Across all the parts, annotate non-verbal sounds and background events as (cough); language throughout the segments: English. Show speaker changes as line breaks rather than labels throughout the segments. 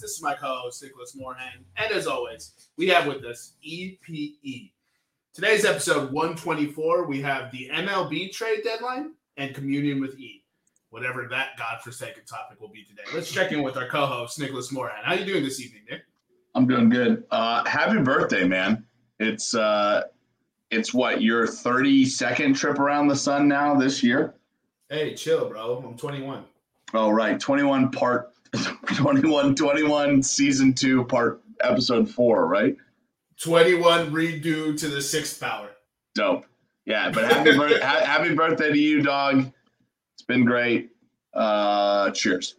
This is my co-host, Nicholas Moorhan. And as always, we have with us EPE. Today's episode 124, we have the MLB trade deadline and communion with E. Whatever that godforsaken topic will be today. Let's check in with our co-host, Nicholas Moorhan. How you doing this evening, Nick?
I'm doing good. Uh, happy birthday, man. It's uh, it's what your 32nd trip around the sun now this year.
Hey, chill, bro. I'm 21.
Oh, right. 21 part 21 21 season 2 part episode 4, right?
21 redo to the sixth power.
Dope. Yeah, but happy, (laughs) bir- ha- happy birthday to you, dog. It's been great. Uh, cheers.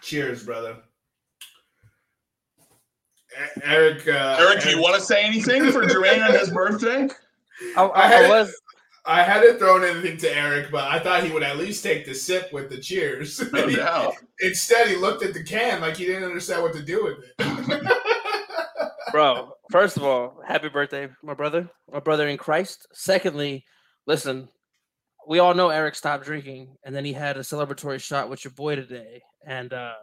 cheers, brother. Eric. Uh,
Eric, do you want to say anything for Jermaine on his birthday?
I,
I
I, I was
I hadn't thrown anything to Eric, but I thought he would at least take the sip with the cheers.
No (laughs) doubt.
Instead, he looked at the can like he didn't understand what to do with it. (laughs)
bro. First of all, happy birthday, my brother, my brother in Christ. Secondly, listen, we all know Eric stopped drinking, and then he had a celebratory shot with your boy today, and uh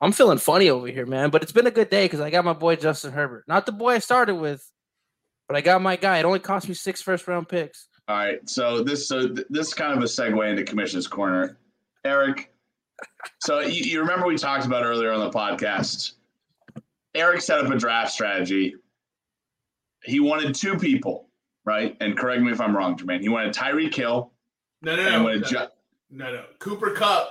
I'm feeling funny over here, man. But it's been a good day because I got my boy Justin Herbert, not the boy I started with, but I got my guy. It only cost me six first round picks.
All right, so this so th- this is kind of a segue into commission's corner, Eric. So you, you remember we talked about earlier on the podcast. Eric set up a draft strategy. He wanted two people, right? And correct me if I'm wrong, Jermaine. He wanted Tyreek Hill.
no, no, no, no,
Ju-
no, no. Cooper Kupp.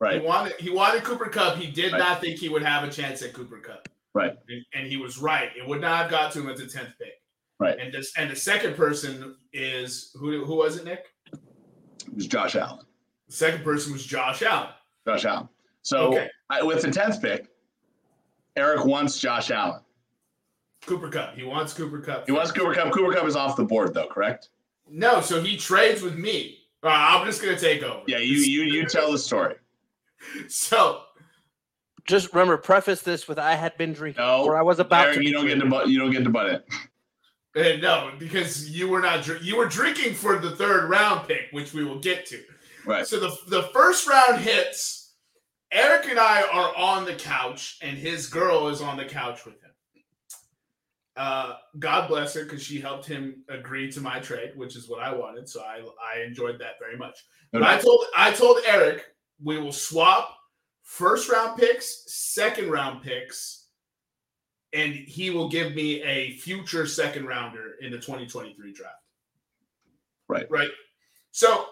right,
He wanted. He wanted Cooper Kupp. He did
Right.
not think he would have a chance at Cooper Kupp.
right,
and, and he was right. It would not have got to him at the tenth pick.
Right.
And this and the second person is who? Who was it, Nick?
it was Josh Allen.
The second person was Josh Allen.
Josh Allen. So
Okay.
I, with the tenth pick, Eric wants Josh Allen.
Cooper Kupp. He wants Cooper Kupp.
He wants Cooper Kupp. Cooper Kupp is off the board, though, correct?
No, so he trades with me. Uh, I'm just gonna take over.
Yeah, you you you tell the story. (laughs)
So
Just remember, preface this with I had been drinking,
No,
or I was about
Eric,
to.
you don't get to
drinking.
butt. You don't get to butt it.
Uh, no, because you were not. You were drinking for the third round pick, which we will get to.
Right.
So the the first round hits. Eric and I are on the couch, and his girl is on the couch with him. Uh, God bless her because she helped him agree to my trade, which is what I wanted. So I I enjoyed that very much. But I told I told Eric we will swap first round picks, second round picks, and he will give me a future second rounder in the 2023 draft.
Right.
Right. So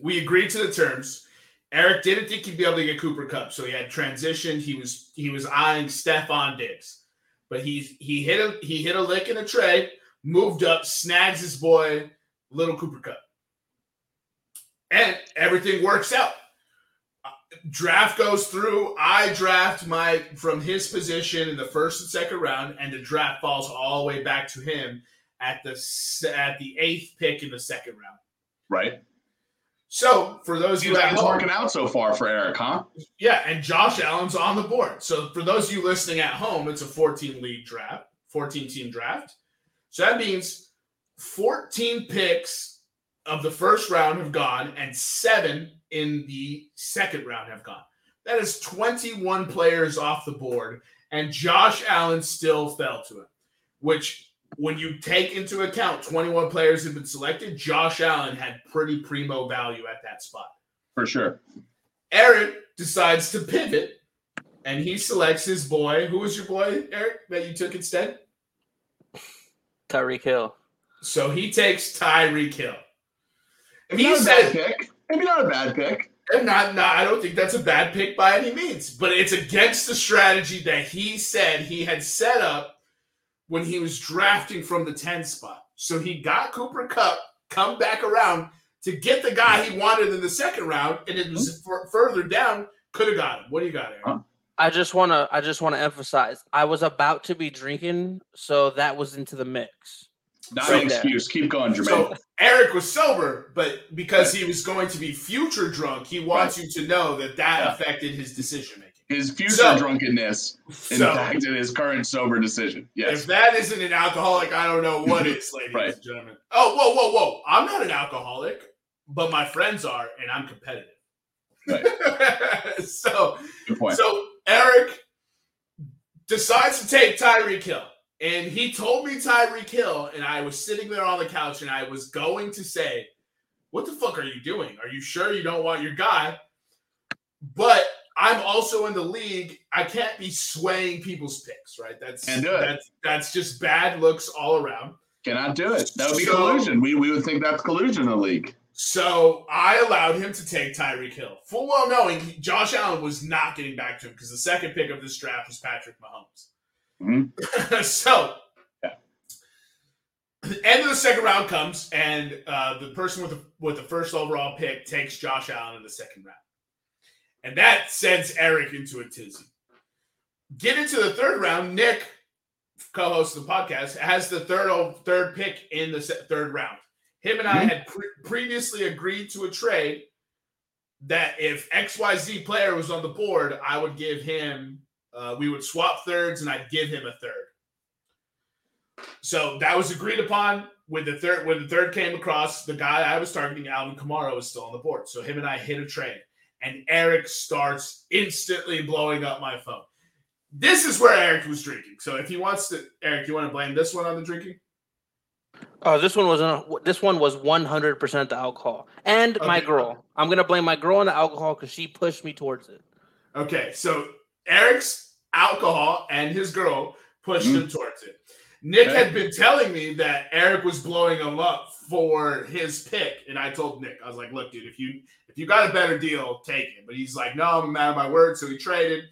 we agreed to the terms. Eric didn't think he'd be able to get Cooper Kupp, so he had transitioned. He was he was eyeing Stefon Diggs, but he's he hit a he hit a lick in a trade, moved up, snags his boy Little Cooper Kupp, and everything works out. Draft goes through. I draft my from his position in the first and second round, and the draft falls all the way back to him at the at the eighth pick in the second round.
Right.
So for those
Seems
who
like it's working out so far for Eric, huh?
yeah, and Josh Allen's on the board. So for those of you listening at home, it's a 14 league draft, 14 team draft. So that means 14 picks of the first round have gone, and seven in the second round have gone. That is 21 players off the board, and Josh Allen still fell to him. Which, when you take into account 21 players have been selected, Josh Allen had pretty primo value at that spot.
For sure.
Eric decides to pivot and he selects his boy. Who was your boy, Eric, that you took instead?
Tyreek Hill.
So he takes Tyreek Hill.
Maybe
He
not a bad
said,
pick. Maybe not a bad pick.
and not, not, I don't think that's a bad pick by any means, but it's against the strategy that he said he had set up when he was drafting from the 10 spot. So he got Cooper Kupp, come back around to get the guy he wanted in the second round, and it was f- further down, could have got him. What do you got, Eric?
Huh?
I just want to I just want to emphasize I was about to be drinking, so that was into the mix.
Not
Right
an
there.
excuse. Keep going, Jermaine.
So Eric was sober, but because he was going to be future drunk, he wants you to know that that
Yeah.
affected his decision making.
his future
so-
drunkenness
So
impacted his current sober decision. Yes.
if that isn't an alcoholic, I don't know what (laughs) is, ladies
Right.
and gentlemen. Oh, whoa, whoa, whoa! I'm not an alcoholic, but my friends are, and I'm competitive.
Right. (laughs)
so,
Good point.
so Eric decides to take Tyreek Hill. And he told me Tyreek Hill, and I was sitting there on the couch and I was going to say, What the fuck are you doing? Are you sure you don't want your guy? But I'm also in the league. I can't be swaying people's picks, right? That's
Can't do it.
that's that's just bad looks all around.
Cannot do it. That would be
So-
collusion. We we would think that's collusion in the league.
So I allowed him to take Tyreek Hill, full well knowing Josh Allen was not getting back to him because the second pick of this draft was Patrick Mahomes.
Mhm. (laughs)
so,
Yeah.
the end of the second round comes, and uh, the person with the with the first overall pick takes Josh Allen in the second round, and that sends Eric into a tizzy. Get into the third round. Nick, co-host of the podcast, has the third third pick in the third round. Him and I
Mhm.
had pre- previously agreed to a trade that if XYZ player was on the board, I would give him, uh, we would swap thirds and I'd give him a third. So that was agreed upon. When the third, when the third came across, the guy I was targeting, Alvin Kamara, was still on the board. So him and I hit a trade, and Eric starts instantly blowing up my phone. This is where Eric was drinking. So if he wants to, Eric, you want to blame this one on the drinking?
Oh, this one wasn't. This one was one hundred percent the alcohol, and my girl. I'm gonna blame my girl on the alcohol because she pushed me towards it.
Okay, so Eric's alcohol and his girl pushed mm-hmm. him towards it. Nick
Okay.
had been telling me that Eric was blowing him up for his pick, and I told Nick, I was like, "Look, dude, if you if you got a better deal, take it." But he's like, "No, I'm a man of my word," so he traded.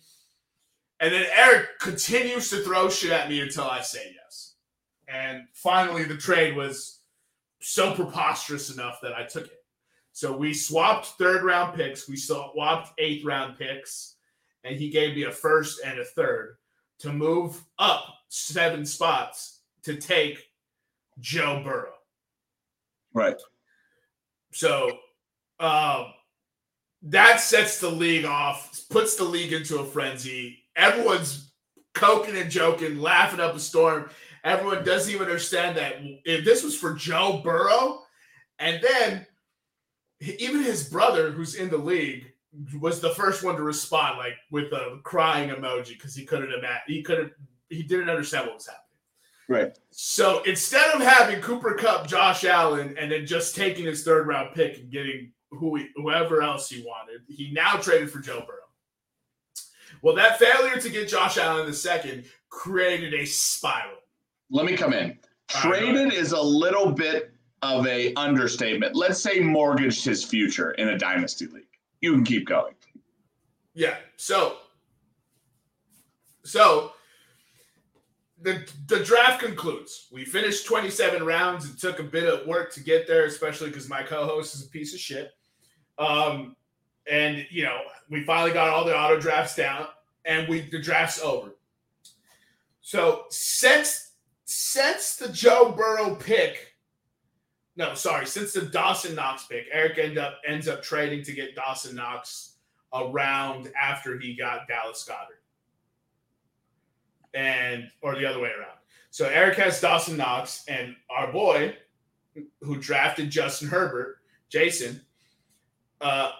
And then Eric continues to throw shit at me until I say yes. And finally, the trade was so preposterous enough that I took it. So we swapped third round picks. We swapped eighth round picks, and he gave me a first and a third to move up seven spots to take Joe Burrow.
Right.
So um, that sets the league off, puts the league into a frenzy. Everyone's coking and joking, laughing up a storm. Everyone doesn't even understand that if this was for Joe Burrow, and then even his brother, who's in the league, was the first one to respond, like with a crying emoji, because he couldn't imagine, he couldn't, he didn't understand what was happening.
Right.
So instead of having Cooper Kupp, Josh Allen, and then just taking his third round pick and getting who he, whoever else he wanted, he now traded for Joe Burrow. Well, that failure to get Josh Allen in the second created a spiral.
Let me come in. Traded is a little bit of a understatement. Let's say mortgaged his future in a dynasty league. You can keep going.
Yeah. So, so the the draft concludes. We finished 27 rounds. It took a bit of work to get there, especially because my co-host is a piece of shit. Um, and you know, we finally got all the auto drafts down, and we the draft's over. So since since the Joe Burrow pick, no, sorry, since the Dawson Knox pick, Eric end up ends up trading to get Dawson Knox around after he got Dallas Goedert. And or the other way around. So Eric has Dawson Knox and our boy who drafted Justin Herbert, Jason, uh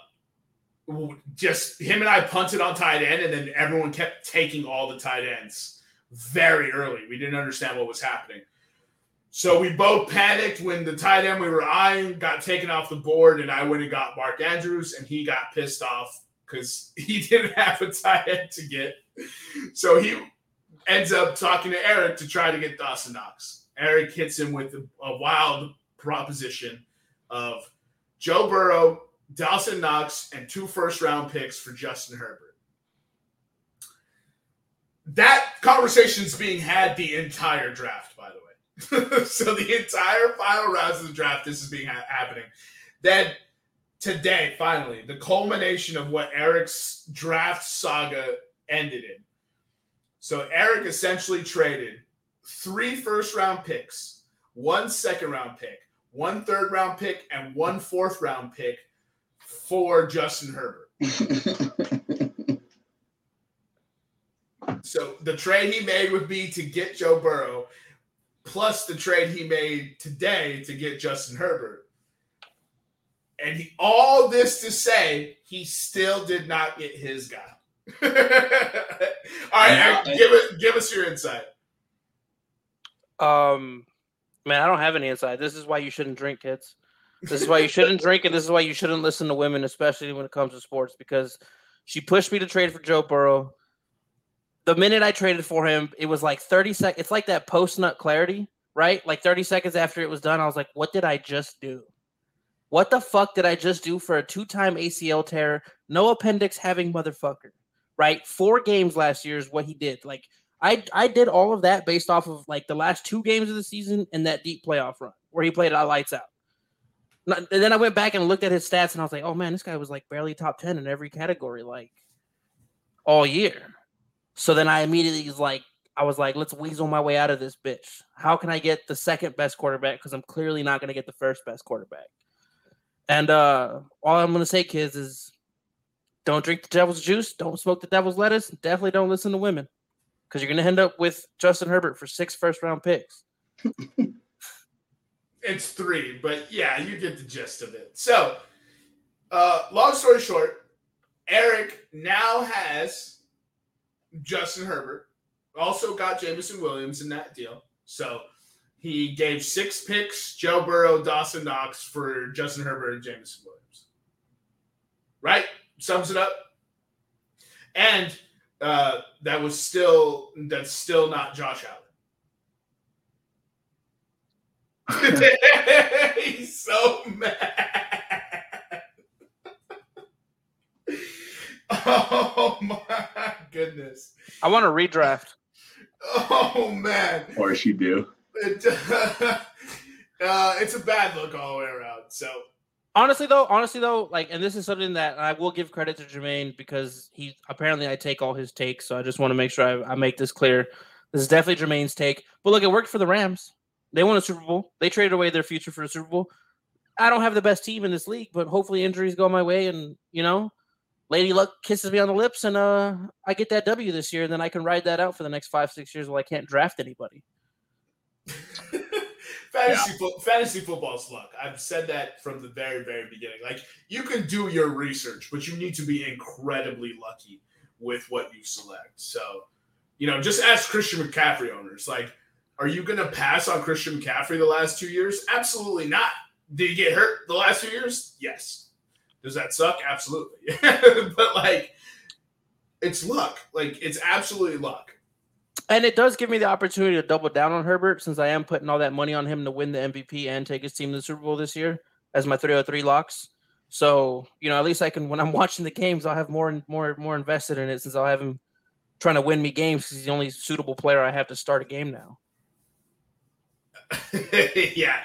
just him and I punted on tight end, and then everyone kept taking all the tight ends very early. We didn't understand what was happening. So we both panicked when the tight end we were eyeing got taken off the board, and I went and got Mark Andrews, and he got pissed off because (laughs) he didn't have a tight end to get. So he ends up talking to Eric to try to get Dawson Knox. Eric hits him with a, wild proposition of Joe Burrow, Dawson Knox, and two first round picks for Justin Herbert. That conversation's being had the entire draft. (laughs) so the entire final rounds of the draft, this is being ha- happening. Then today, finally, the culmination of what Eric's draft saga ended in. So Eric essentially traded three first round picks, one second round pick, one third round pick, and one fourth round pick for Justin Herbert. (laughs) So the trade he made would be to get Joe Burrow, plus the trade he made today to get Justin Herbert. And he, all this to say, he still did not get his guy. (laughs) all right,
Yeah.
Eric, give it, give us your insight.
Um, man, I don't have any insight. This is why you shouldn't drink, kids. This is why you shouldn't (laughs) drink, and this is why you shouldn't listen to women, especially when it comes to sports, because she pushed me to trade for Joe Burrow. The minute I traded for him, it was like 30 seconds. It's like that post nut clarity, right? Like 30 seconds after it was done, I was like, what did I just do? What the fuck did I just do for a two time ACL tear, no appendix having motherfucker, right? Four games last year is what he did. Like, I I did all of that based off of like the last two games of the season and that deep playoff run where he played lights out. And then I went back and looked at his stats and I was like, oh man, this guy was like barely top 10 in every category, like all year. So then I immediately was like, I was like, let's weasel my way out of this bitch. How can I get the second best quarterback? Because I'm clearly not going to get the first best quarterback. And uh all I'm going to say, kids, is don't drink the devil's juice, don't smoke the devil's lettuce, definitely don't listen to women because you're going to end up with Justin Herbert for six first round picks. (laughs)
It's three, but yeah, you get the gist of it. So, uh, long story short, Eric now has Justin Herbert. Also got Jameson Williams in that deal. So he gave six picks, Joe Burrow, Dawson Knox for Justin Herbert and Jameson Williams. Right? Sums it up. And uh, that was still that's still not Josh Allen. (laughs) He's so (laughs) mad. Oh my goodness.
I want to redraft.
Oh man.
Of course you do.
It, (laughs) uh, it's a bad look all the way around. So
Honestly, though, honestly though, like, and this is something that I will give credit to Jermaine because he apparently I take all his takes, so I just want to make sure I, I make this clear. This is definitely Jermaine's take. But look, it worked for the Rams. They won a Super Bowl. They traded away their future for a Super Bowl. I don't have the best team in this league, but hopefully injuries go my way, and you know, Lady Luck kisses me on the lips, and uh, I get that W this year, and then I can ride that out for the next five, six years while I can't draft anybody. (laughs)
fantasy fo- fantasy football's luck. I've said that from the very very beginning. Like you can do your research, but you need to be incredibly lucky with what you select. So, you know, just ask Christian McCaffrey owners. Like, are you going to pass on Christian McCaffrey the last two years? Absolutely not. Did he get hurt the last two years? Yes. Does that suck? Absolutely. (laughs) but like, it's luck. Like, it's absolutely luck.
And it does give me the opportunity to double down on Herbert since I am putting all that money on him to win the MVP and take his team to the Super Bowl this year as my 303 locks. So, you know, at least I can when I'm (laughs) watching the games, I'll have more and more more invested in it since I'll have him trying to win me games because he's the only suitable player I have to start a game now. (laughs)
yeah.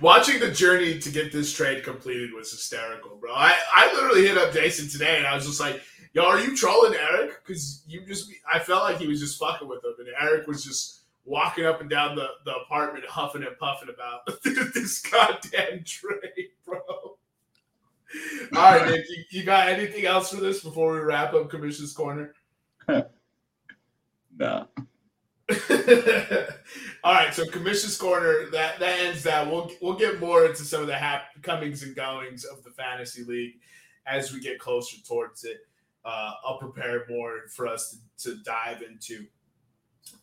Watching the journey to get this trade completed was hysterical, bro. I, I literally hit up Jason today and I was just like, yo, are you trolling Eric? Because you just, I felt like he was just fucking with him. And Eric was just walking up and down the, the apartment, huffing and puffing about (laughs) this goddamn trade, bro. All right, Nick, you, you got anything else for this before we wrap up Commission's Corner? (laughs)
No.
All right, so Commission's Corner that that ends that. We'll we'll get more into some of the hap- comings and goings of the fantasy league as we get closer towards it. Uh, I'll prepare more for us to, to dive into.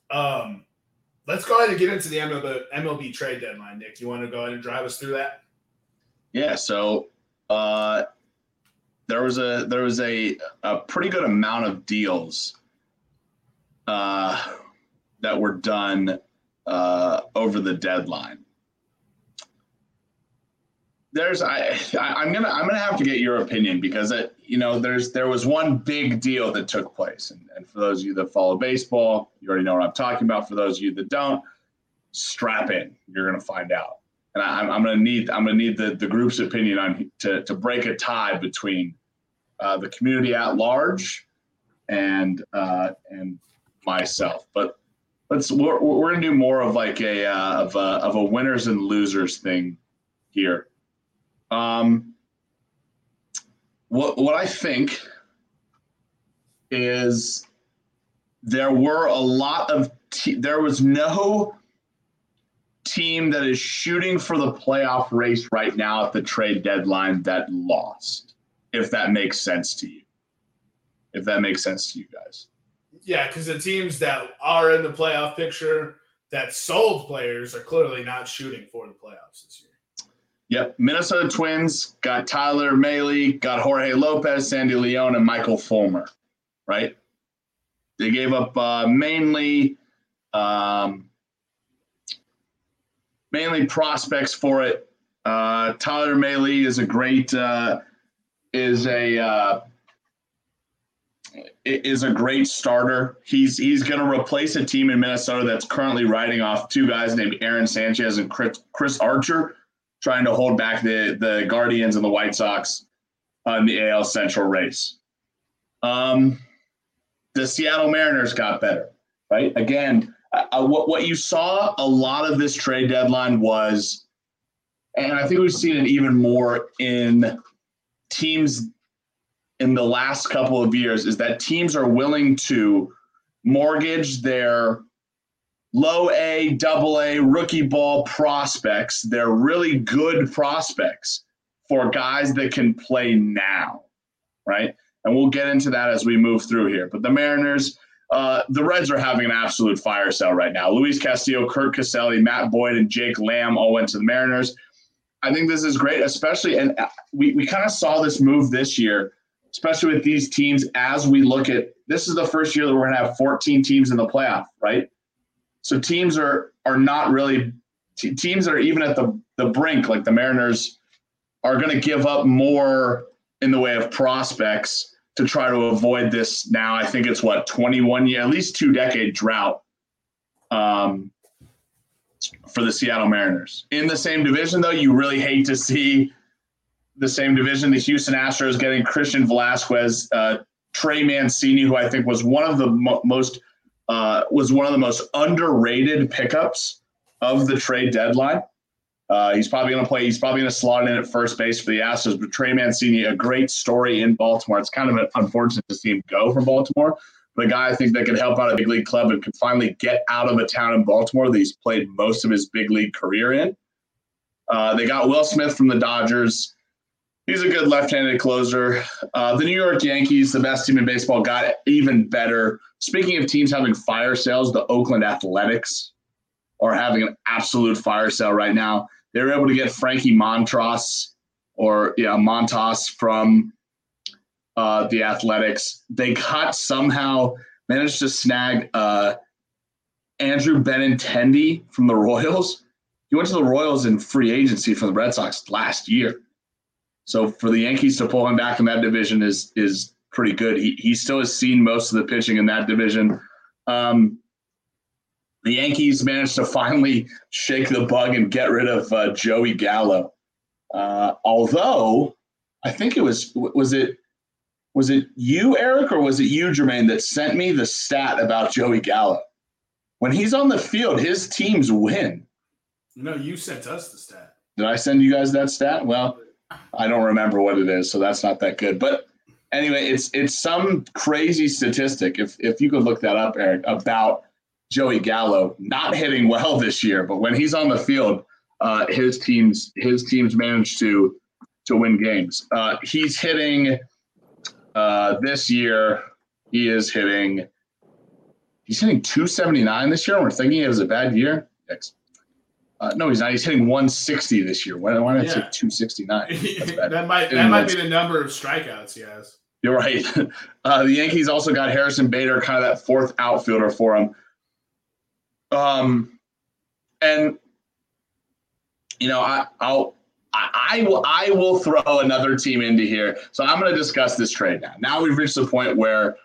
Um, let's go ahead and get into the MLB, MLB trade deadline. Nick, you want to go ahead and drive us through that?
Yeah, so uh, there was a there was a a pretty good amount of deals uh, that were done uh, over the deadline. There's I, I I'm gonna I'm gonna have to get your opinion because it you know there's there was one big deal that took place and, and for those of you that follow baseball you already know what I'm talking about for those of you that don't strap in you're gonna find out and I, I'm, I'm gonna need I'm gonna need the, the group's opinion on to, to break a tie between uh, the community at large and uh, and myself. But let's we're, we're gonna do more of like a uh, of a of a winners and losers thing here. Um, what what I think is there were a lot of te- there was no team that is shooting for the playoff race right now at the trade deadline that lost, if that makes sense to you. If that makes sense to you guys.
Yeah, because the teams that are in the playoff picture that sold players are clearly not shooting for the playoffs this year.
Yep. Minnesota Twins got Tyler Mahle, got Jorge Lopez, Sandy Leon, and Michael Fulmer, right? They gave up uh, mainly um, mainly prospects for it. Uh, Tyler Mahle is a great uh, is a uh, is a great starter. He's he's going to replace a team in Minnesota that's currently riding off two guys named Aaron Sanchez and Chris, Archer, trying to hold back the the Guardians and the White Sox on the AL Central race. Um, the Seattle Mariners got better, right? Again, what what you saw a lot of this trade deadline was, and I think we've seen it even more in teams in the last couple of years, is that teams are willing to mortgage their low A, double A, rookie ball prospects, they're really good prospects for guys that can play now, right? And we'll get into that as we move through here. But the Mariners, uh, the Reds are having an absolute fire sale right now. Luis Castillo, Curt Casali, Matt Boyd, and Jake Lamb all went to the Mariners. I think this is great, especially, and uh, we, we kind of saw this move this year, especially with these teams as we look at this is the first year that we're going to have 14 teams in the playoff, right? So teams are are not really teams that are even at the the brink, like the Mariners, are going to give up more in the way of prospects to try to avoid this. Now, I think it's what 21 year, at least two decade drought um, for the Seattle Mariners. In the same division, though, you really hate to see the same division. The Houston Astros getting Christian Velasquez, uh, Trey Mancini, who I think was one of the mo- most uh, was one of the most underrated pickups of the trade deadline. Uh, he's probably going to play. He's probably going to slot in at first base for the Astros. But Trey Mancini, a great story in Baltimore. It's kind of unfortunate to see him go from Baltimore. But a guy I think that could help out a big league club and could finally get out of a town in Baltimore that he's played most of his big league career in. Uh, they got Will Smith from the Dodgers. He's a good left-handed closer. Uh, the New York Yankees, the best team in baseball, got even better. Speaking of teams having fire sales, the Oakland Athletics are having an absolute fire sale right now. They were able to get Frankie Montross or yeah Montas from uh, the Athletics. They got somehow managed to snag uh, Andrew Benintendi from the Royals. He went to the Royals in free agency for the Red Sox last year. So for the Yankees to pull him back in that division is is pretty good. He he still has seen most of the pitching in that division. Um, the Yankees managed to finally shake the bug and get rid of uh, Joey Gallo. Uh, although I think it was was it was it you Eric or was it you Jermaine that sent me the stat about Joey Gallo? When he's on the field, his teams win.
No, you sent us the stat.
Did I send you guys that stat? Well, I don't remember what it is, so that's not that good. But anyway, it's it's some crazy statistic. If if you could look that up, Eric, about Joey Gallo not hitting well this year, but when he's on the field, uh, his teams his teams manage to to win games. Uh, he's hitting uh, this year. He is hitting. He's hitting 279 this year. And we're thinking it was a bad year. Uh, no, he's not. He's hitting 160 this year. Why, why not yeah. take 269? (laughs)
that might that might be the number of strikeouts he has.
You're right. (laughs) Uh, the Yankees also got Harrison Bader, kind of that fourth outfielder for him. Um, and you know, I, I'll I, I will I will throw another team into here. So I'm going to discuss this trade now. Now we've reached the point where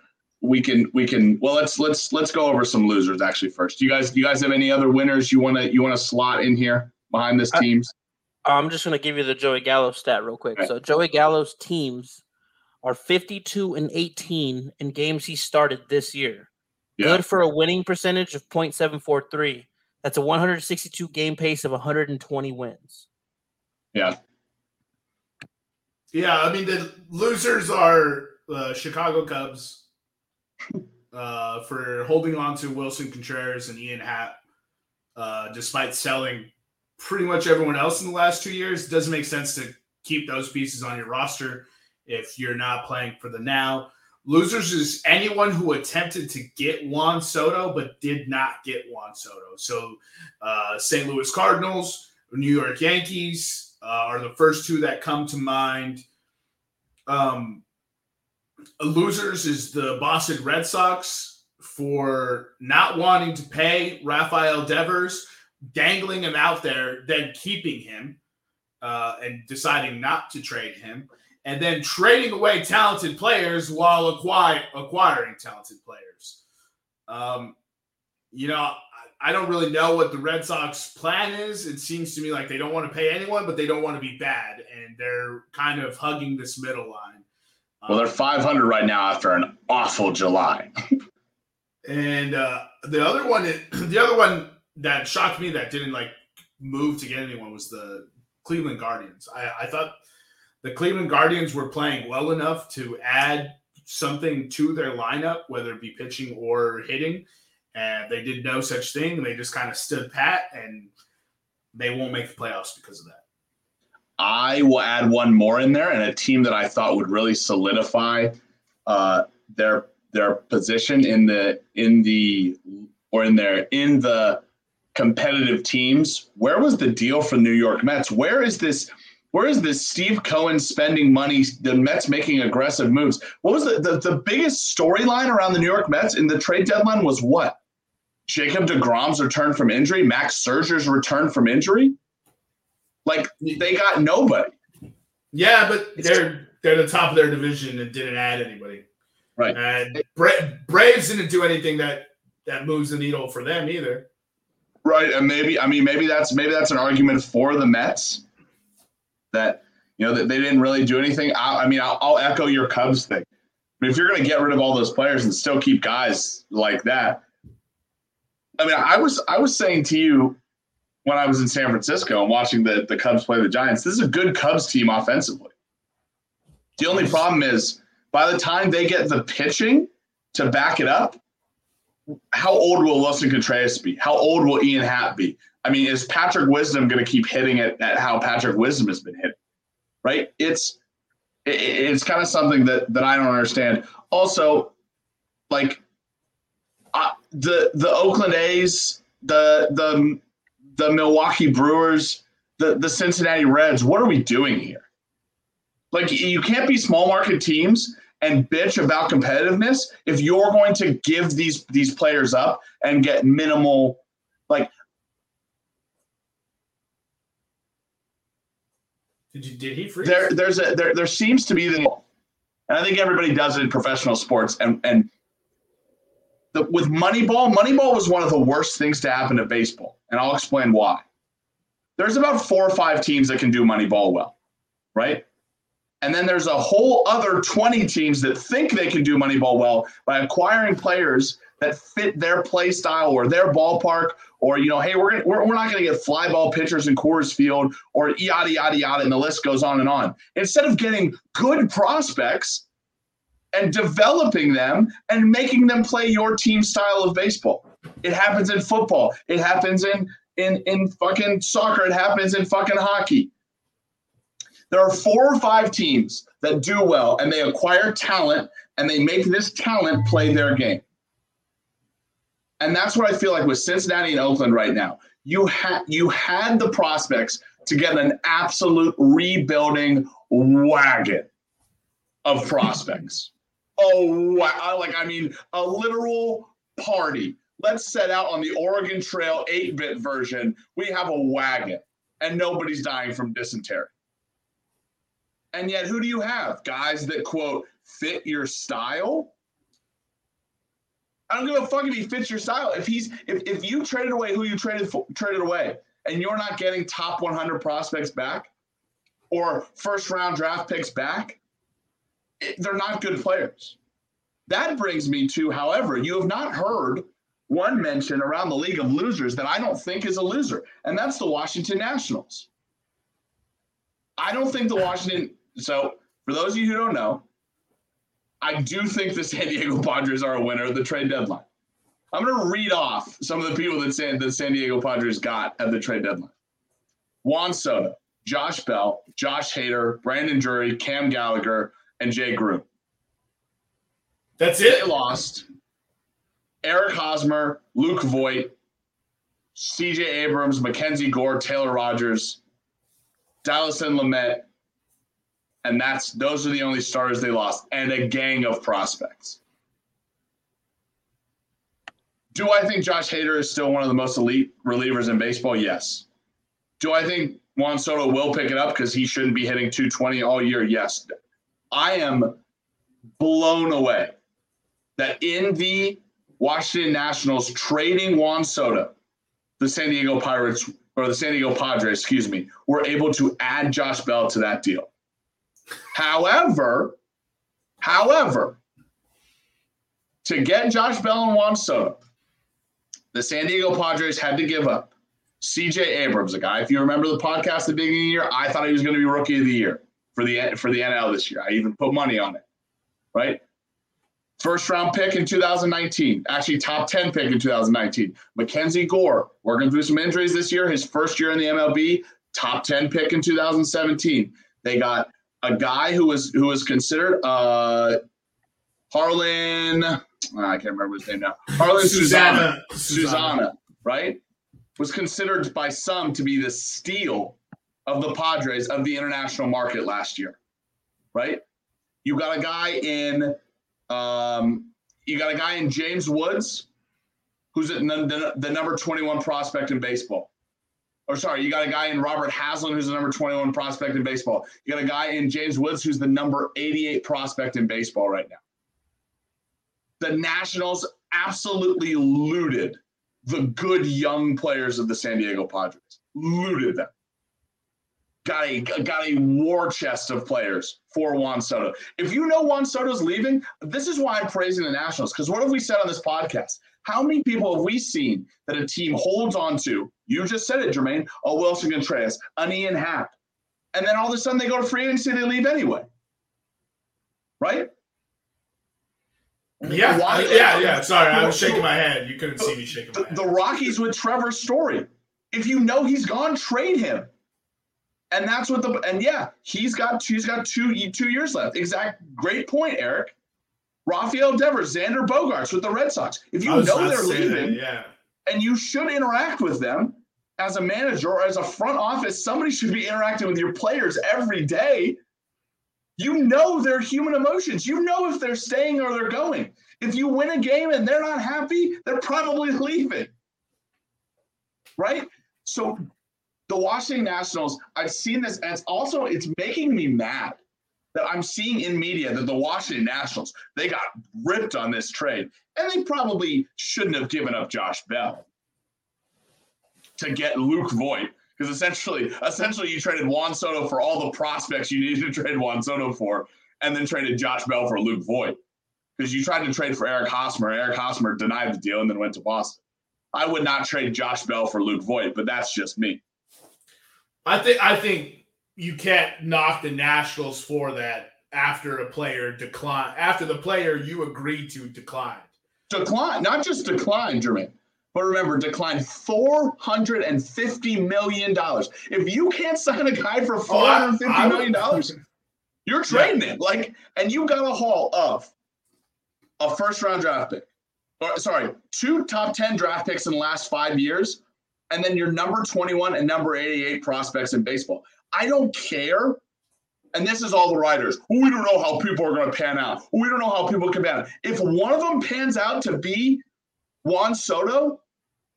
we can we can well let's let's let's go over some losers actually first. Do you guys do you guys have any other winners you want to you want to slot in here behind this teams?
I, I'm just going to give you the Joey Gallo stat real quick. So Joey Gallo's teams are 52 and 18 in games he started this year. Yeah. Good for a winning percentage of 0.743. That's a 162 game pace of 120 wins.
Yeah.
Yeah, I mean the losers are uh, Chicago Cubs uh, for holding on to Willson Contreras and Ian Happ. uh, despite selling pretty much everyone else in the last two years. Doesn't make sense to keep those pieces on your roster if you're not playing for the now. Losers is anyone who attempted to get Juan Soto but did not get Juan Soto. So, uh, St. Louis Cardinals, New York Yankees uh, are the first two that come to mind. Um, losers is the Boston Red Sox for not wanting to pay Rafael Devers, dangling him out there, then keeping him uh, and deciding not to trade him and then trading away talented players while acquire, acquiring talented players. Um, you know, I, I don't really know what the Red Sox plan is. It seems to me like they don't want to pay anyone, but they don't want to be bad, and they're kind of hugging this middle line.
Well, they're 500 right now after an awful July.
and uh, the other one, (clears throat) the other one that shocked me that didn't like move to get anyone was the Cleveland Guardians. I, I thought the Cleveland Guardians were playing well enough to add something to their lineup, whether it be pitching or hitting. And they did no such thing. They just kind of stood pat and they won't make the playoffs because of that.
I will add one more in there and a team that I thought would really solidify uh, their their position in the in the or in their in the competitive teams. Where was the deal for New York Mets? Where is this where is this Steve Cohen spending money, the Mets making aggressive moves? What was the, the, the biggest storyline around the New York Mets in the trade deadline was what? Jacob DeGrom's return from injury, Max Scherzer's return from injury? Like they got nobody.
Yeah, but they're they're the top of their division and didn't add anybody.
Right.
And Bra- Braves didn't do anything that that moves the needle for them either.
Right, and maybe I mean maybe that's maybe that's an argument for the Mets that you know that they didn't really do anything. I, I mean, I'll, I'll, echo your Cubs thing. But if you're going to get rid of all those players and still keep guys like that, I mean, I was I was saying to you when I was in San Francisco and watching the the Cubs play the Giants, this is a good Cubs team offensively. The only problem is by the time they get the pitching to back it up, how old will Willson Contreras be? How old will Ian Happ be? I mean, is Patrick Wisdom going to keep hitting it at how Patrick Wisdom has been hitting? Right? It's it, it's kind of something that that I don't understand. Also, like uh, the the Oakland A's, the the the Milwaukee Brewers, the the Cincinnati Reds. What are we doing here? Like you can't be small market teams and bitch about competitiveness if you're going to give these these players up and get minimal like
Did you did he freeze?
There there's a there there seems to be the and I think everybody does it in professional sports and and the, with Moneyball, Moneyball was one of the worst things to happen to baseball, and I'll explain why. There's about four or five teams that can do Moneyball well, right? And then there's a whole other 20 teams that think they can do Moneyball well by acquiring players that fit their play style or their ballpark, or you know, hey, we're gonna, we're, we're not going to get fly ball pitchers in Coors Field, or yada yada yada, and the list goes on and on. Instead of getting good prospects and developing them and making them play your team style of baseball, it happens in football. It happens in in in fucking soccer. It happens in fucking hockey. There are four or five teams that do well and they acquire talent and they make this talent play their game. And that's what I feel like with Cincinnati and Oakland right now. You had you had the prospects to get an absolute rebuilding wagon of prospects. Oh wow! Like I mean, a literal party. Let's set out on the Oregon Trail 8-bit version. We have a wagon, and nobody's dying from dysentery. And yet, who do you have? Guys that quote fit your style I don't give a fuck if he fits your style. If he's if, if you traded away who you traded traded away, and you're not getting top 100 prospects back, or first round draft picks back, they're not good players. That brings me to, however, you have not heard one mention around the league of losers that I don't think is a loser, and that's the Washington Nationals. I don't think the Washington. So, for those of you who don't know, I do think the San Diego Padres are a winner of the trade deadline. I'm going to read off some of the people that San, the San Diego Padres got at the trade deadline. Juan Soto, Josh Bell, Josh Hader, Brandon Drury, Cam Gallagher, and Jay Groome.
That's
They
it.
lost Eric Hosmer, Luke Voit, CJ Abrams, Mackenzie Gore, Taylor Rogers, Dallas and Lamette, and that's those are the only starters they lost, and a gang of prospects. Do I think Josh Hader is still one of the most elite relievers in baseball? Yes. Do I think Juan Soto will pick it up because he shouldn't be hitting 220 all year? Yes. I am blown away that in the Washington Nationals trading Juan Soto, the San Diego Pirates or the San Diego Padres, excuse me, were able to add Josh Bell to that deal. However, however, to get Josh Bell and Juan Soto, the San Diego Padres had to give up CJ Abrams, a guy. If you remember the podcast at the beginning of the year, I thought he was going to be rookie of the year for the for the NL this year. I even put money on it. Right? First round pick in 2019, actually top 10 pick in 2019. Mackenzie Gore, working through some injuries this year, his first year in the MLB, top 10 pick in 2017. They got a guy who was who was considered uh Harlan, I can't remember his name now. Jarlin Susana.
Susana.
Susana, right? Was considered by some to be the steal of the Padres of the international market last year, right? You got a guy in, um, you got a guy in James Woods, who's the, the, the number 21 prospect in baseball. Or sorry, you got a guy in Robert Hassell, who's the number 21 prospect in baseball. You got a guy in James Woods, who's the number 88 prospect in baseball right now. The Nationals absolutely looted the good young players of the San Diego Padres. Looted them. Got a got a war chest of players for Juan Soto. If you know Juan Soto's leaving, this is why I'm praising the Nationals. Because what have we said on this podcast? How many people have we seen that a team holds on to? You just said it, Jermaine. A Willson Contreras, an Ian Happ, and then all of a sudden they go to free agency, they leave anyway. Right?
Yeah,
Why-
yeah, yeah. Sorry, I was shaking my head. You couldn't see me shaking my
the,
head.
the Rockies with Trevor Story. If you know he's gone, trade him. And that's what the and yeah, he's got he's got two two years left. Exact great point, Eric. Rafael Devers, Xander Bogaerts with the Red Sox. If you know they're
say that,
leaving
yeah.
and you should interact with them as a manager or as a front office, somebody should be interacting with your players every day. You know their human emotions. You know if they're staying or they're going. If you win a game and they're not happy, they're probably leaving. Right? So the Washington Nationals, I've seen this, and it's also it's making me mad that I'm seeing in media that the Washington Nationals, they got ripped on this trade. And they probably shouldn't have given up Josh Bell to get Luke Voit. Because essentially, essentially you traded Juan Soto for all the prospects you needed to trade Juan Soto for, and then traded Josh Bell for Luke Voit. Because you tried to trade for Eric Hosmer. Eric Hosmer denied the deal and then went to Boston. I would not trade Josh Bell for Luke Voit, but that's just me.
I think I think you can't knock the Nationals for that after a player decline after the player you agreed to declined.
Decline, not just decline, Jermaine, but remember, decline $450 million. If you can't sign a guy for
Oh, I-
450
I
million
would-
dollars, (laughs) you're trading him. Like, and you got a haul of a first round draft pick. Or sorry, two top 10 draft picks in the last five years, and then your number 21 and number 88 prospects in baseball. I don't care. And this is all the writers. We don't know how people are going to pan out. We don't know how people can pan out. If one of them pans out to be Juan Soto,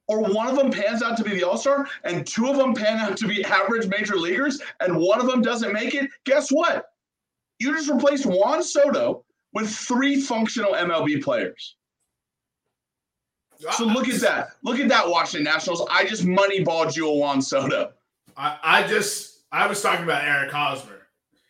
or one of them pans out to be the All Star, and two of them pan out to be average major leaguers, and one of them doesn't make it, guess what? You just replaced Juan Soto with three functional MLB players. So look at that. Look at that, Washington Nationals. I just moneyballed you a Juan Soto.
I, I just I was talking about Eric Hosmer.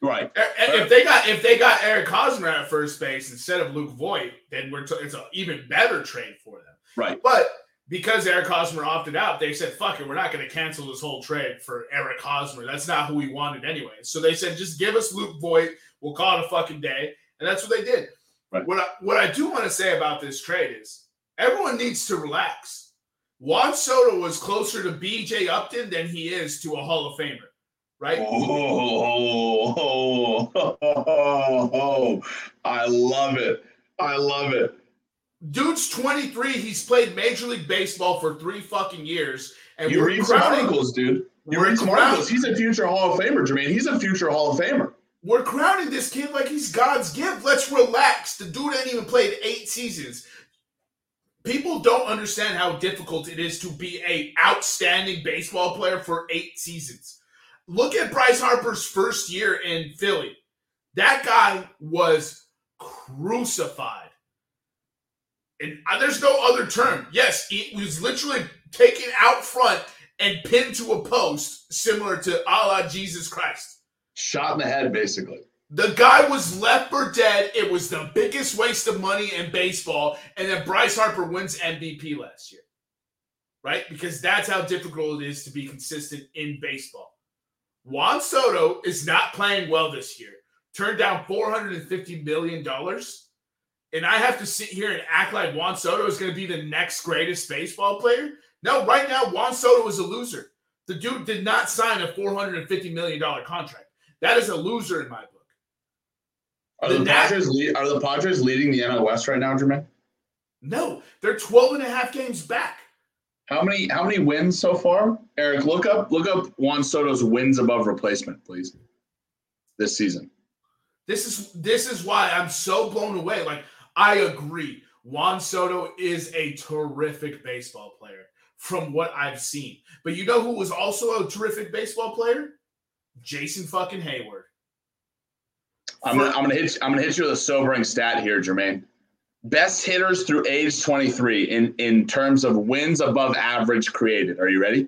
Right.
E- If they got if they got Eric Hosmer at first base instead of Luke Voit, then we're t- it's an even better trade for them.
Right.
But because Eric Hosmer opted out, they said, "Fuck it, we're not going to cancel this whole trade for Eric Hosmer. That's not who we wanted anyway." So they said, "Just give us Luke Voit. We'll call it a fucking day," and that's what they did.
Right.
What I, what I do want to say about this trade is Everyone needs to relax. Juan Soto was closer to BJ Upton than he is to a Hall of Famer, right?
Oh, oh, oh, oh, I love it. I love it.
Dude's 23. He's played Major League Baseball for three fucking years. And
You read some
crowning,
articles, dude. You read some articles. He's a future Hall of Famer, Jermaine. He's a future Hall of Famer.
We're crowning this kid like he's God's gift. Let's relax. The dude ain't even played eight seasons. People don't understand how difficult it is to be a outstanding baseball player for eight seasons. Look at Bryce Harper's first year in Philly. That guy was crucified. And uh, there's no other term. Yes, he was literally taken out front and pinned to a post, similar to a la Jesus Christ.
Shot in the head, basically.
The guy was left for dead. It was the biggest waste of money in baseball. And then Bryce Harper wins MVP last year. Right? Because that's how difficult it is to be consistent in baseball. Juan Soto is not playing well this year. Turned down $450 million. And I have to sit here and act like Juan Soto is going to be the next greatest baseball player. No, right now, Juan Soto is a loser. The dude did not sign a $450 million contract. That is a loser in my book.
Are
The
the, Padres lead, are the Padres leading the NL West right now, Jermaine?
No, they're 12 and a half games back.
How many how many wins so far? Eric, look up look up Juan Soto's wins above replacement, please. This season.
This is this is why I'm so blown away. Like I agree, Juan Soto is a terrific baseball player from what I've seen. But you know who was also a terrific baseball player? Jason fucking Heyward.
I'm gonna, I'm gonna hit I'm gonna hit you with a sobering stat here, Jermaine. Best hitters through age 23 in in terms of wins above average created. Are you ready?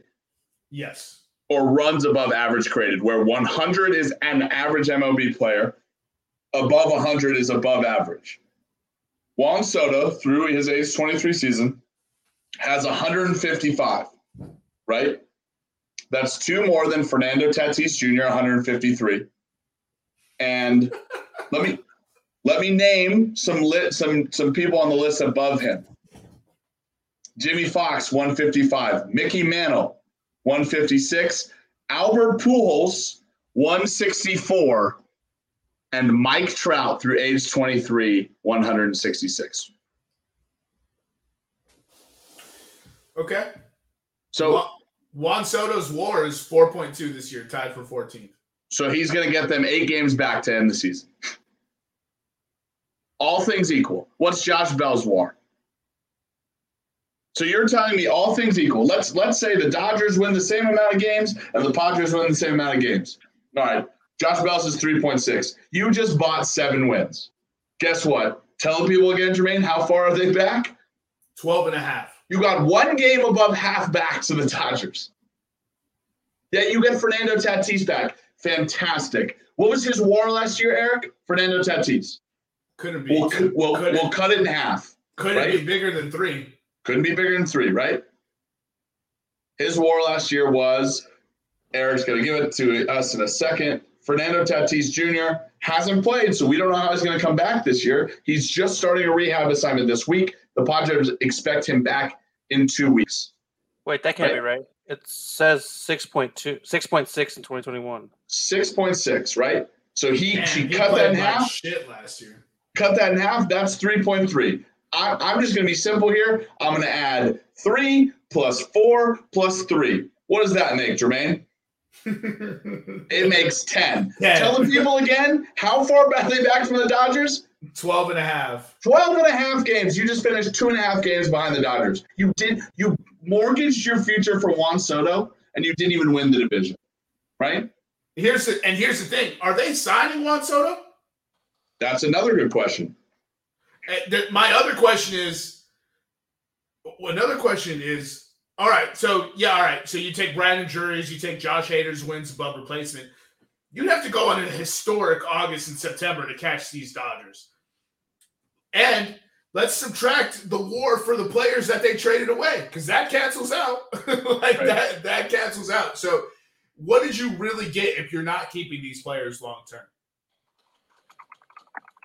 Yes.
Or runs above average created, where 100 is an average MLB player, above 100 is above average. Juan Soto, through his age 23 season, has 155, right? That's two more than Fernando Tatis Jr., 153. And let me let me name some lit some some people on the list above him. Jimmie Foxx, 155. Mickey Mantle, 156. Albert Pujols, 164. And Mike Trout through age 23, 166.
Okay.
So
Juan, Juan Soto's WAR is 4.2 this year, tied for 14th.
So he's going to get them eight games back to end the season. (laughs) All things equal. What's Josh Bell's WAR? So you're telling me all things equal. Let's let's say the Dodgers win the same amount of games and the Padres win the same amount of games. All right. Josh Bell's is 3.6. You just bought seven wins. Guess what? Tell people again, Jermaine, how far are they back?
12 and a half.
You got one game above half back to the Dodgers. Yet you get Fernando Tatis back. Fantastic. What was his WAR last year, Eric? Fernando Tatis.
Couldn't be.
We'll, we'll,
couldn't,
we'll cut it in half.
couldn't
right?
be bigger than three.
Couldn't be bigger than three, right? His WAR last year was Eric's going to give it to us in a second. Fernando Tatis Jr. hasn't played, so we don't know how he's going to come back this year. He's just starting a rehab assignment this week. The Padres expect him back in two weeks.
Wait, that can't
Right.
be right. It says 6.2, 6.6 in 2021.
6.6, right? So he,
Man,
she
he
cut that in
like
half.
shit last year.
cut that in half, that's 3.3. I, I'm just going to be simple here. I'm going to add 3 plus 4 plus 3. What does that make, Jermaine? (laughs) It makes 10.
Ten.
Tell the people again, how far back are they back from the Dodgers?
12 and a half.
12 and a half games. You just finished two and a half games behind the Dodgers. You did you mortgaged your future for Juan Soto and you didn't even win the division. Right?
Here's the and here's the thing: Are they signing Juan Soto?
That's another good question.
Uh, my other question is, another question is, all right, so yeah, all right, so you take Brandon Drury's, you take Josh Hader's wins above replacement. You'd have to go on a historic August and September to catch these Dodgers. And let's subtract the war for the players that they traded away because that cancels out. (laughs) like
Right.
that, that cancels out. So, what did you really get if you're not keeping these players long term?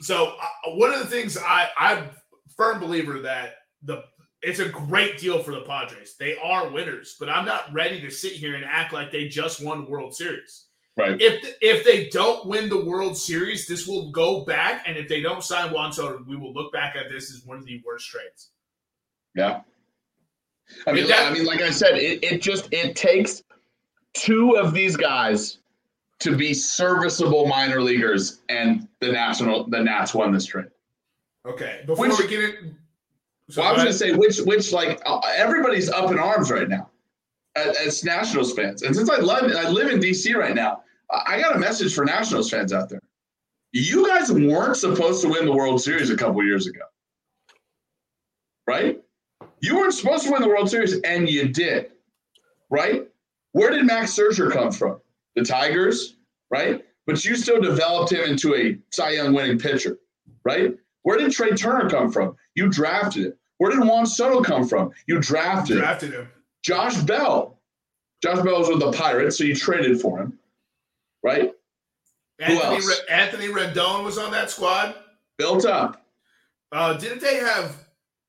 So, uh, one of the things I, I'm a firm believer that the it's a great deal for the Padres. They are winners, but I'm not ready to sit here and act like they just won the World Series.
Right.
If if they don't win the World Series, this will go back, and if they don't sign Juan Soto, we will look back at this as one of the worst trades.
Yeah. I mean,
that-
I mean, like I said, it, it just it takes two of these guys to be serviceable minor leaguers, and the national the Nats won this trade.
Okay, before
Which-
we get it, so
Well, I was going to say which which like uh, everybody's up in arms right now as, as Nationals fans, and since I live I live in DC right now, I got a message for Nationals fans out there. You guys weren't supposed to win the World Series a couple years ago, right? You weren't supposed to win the World Series, and you did, right? Where did Max Scherzer come from? The Tigers, right? But you still developed him into a Cy Young winning pitcher, right? Where did Trea Turner come from? You drafted him. Where did Juan Soto come from? You drafted
drafted him.
Josh Bell. Josh Bell was with the Pirates, so you traded for him, right?
Anthony
else?
Re- Anthony Rendon was on that squad.
Built up.
Uh, didn't they have?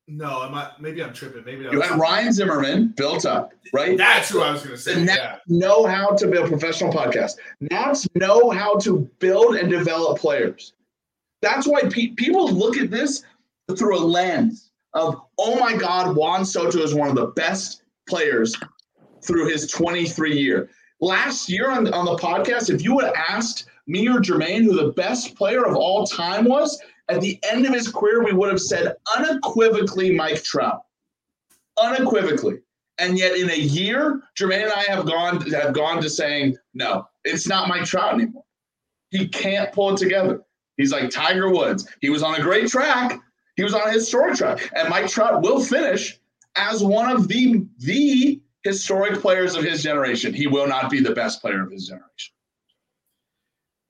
No, am I? Maybe I'm tripping. Maybe
You had Ryan Zimmerman, built up, right?
that's who I was going to say.
The Nats
Yeah.
know how to build professional podcasts. Nats know how to build and develop players. That's why pe- people look at this through a lens of, oh my God, Juan Soto is one of the best players through his 23 year. Last year on, on the podcast, if you would have asked me or Jermaine who the best player of all time was, at the end of his career, we would have said unequivocally Mike Trout. Unequivocally. And yet, in a year, Jermaine and I have gone have gone to saying, no, it's not Mike Trout anymore. He can't pull it together. He's like Tiger Woods. He was on a great track. He was on a historic track, and Mike Trout will finish as one of the the historic players of his generation. He will not be the best player of his generation.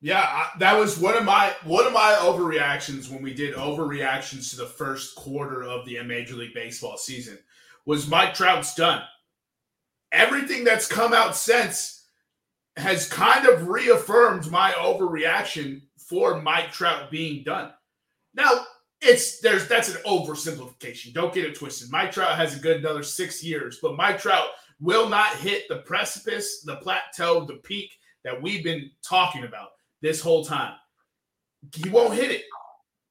Yeah, that was one of my one of my overreactions when we did overreactions to the first quarter of the uh, Major League Baseball season. Was Mike Trout's done? Everything that's come out since has kind of reaffirmed my overreaction for Mike Trout being done. Now, it's there's that's an oversimplification. Don't get it twisted. Mike Trout has a good another six years, but Mike Trout will not hit the precipice, the plateau, the peak that we've been talking about this whole time. He won't hit it.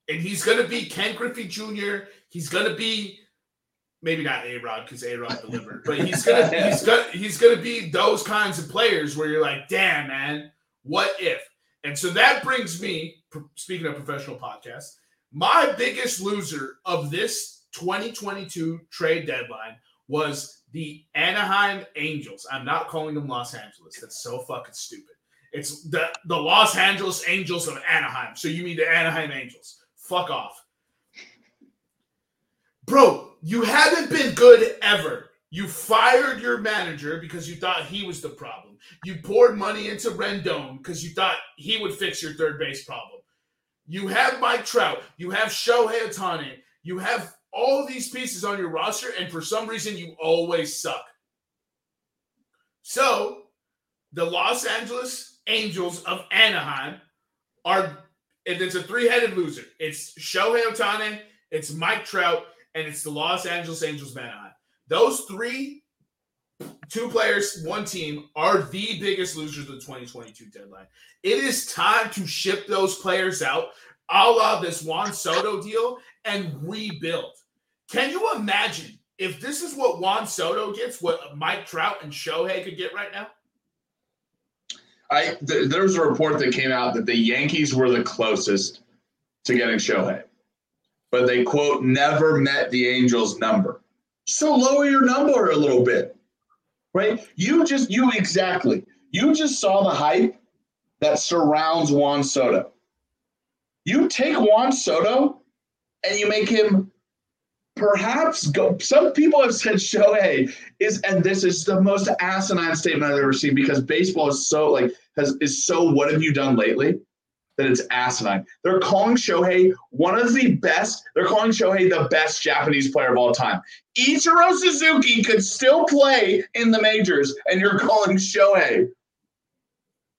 And he's going to be Ken Griffey Jr. He's going to be maybe not A Rod because A Rod delivered, but he's going (laughs) to he's going he's to be those kinds of players where you're like, damn man, what if? And so that brings me, speaking of professional podcasts, my biggest loser of this 2022 trade deadline was the Anaheim Angels. I'm not calling them Los Angeles. That's so fucking stupid. It's the, the Los Angeles Angels of Anaheim. So you mean the Anaheim Angels. Fuck off. Bro, you haven't been good ever. You fired your manager because you thought he was the problem. You poured money into Rendon because you thought he would fix your third base problem. You have Mike Trout. You have Shohei Ohtani. You have all these pieces on your roster, and for some reason, you always suck. So, the Los Angeles Angels of Anaheim are, and it's a three headed loser. It's Shohei Ohtani, it's Mike Trout, and it's the Los Angeles Angels of Anaheim. Those three, two players, one team, are the biggest losers of the 2022 deadline. It is time to ship those players out, a la this Juan Soto deal, and rebuild. Can you imagine if this is what Juan Soto gets, what Mike Trout and Shohei could get right now?
I th- there was a report that came out that the Yankees were the closest to getting Shohei, but they quote never met the Angels' number. So lower your number a little bit, right? You just you exactly you just saw the hype that surrounds Juan Soto. You take Juan Soto and you make him perhaps go. Some people have said Shohei is, and this is the most asinine statement I've ever seen because baseball is so like has is so. What have you done lately? That it's asinine. They're calling Shohei one of the best. They're calling Shohei the best Japanese player of all time. Ichiro Suzuki could still play in the majors, and you're calling Shohei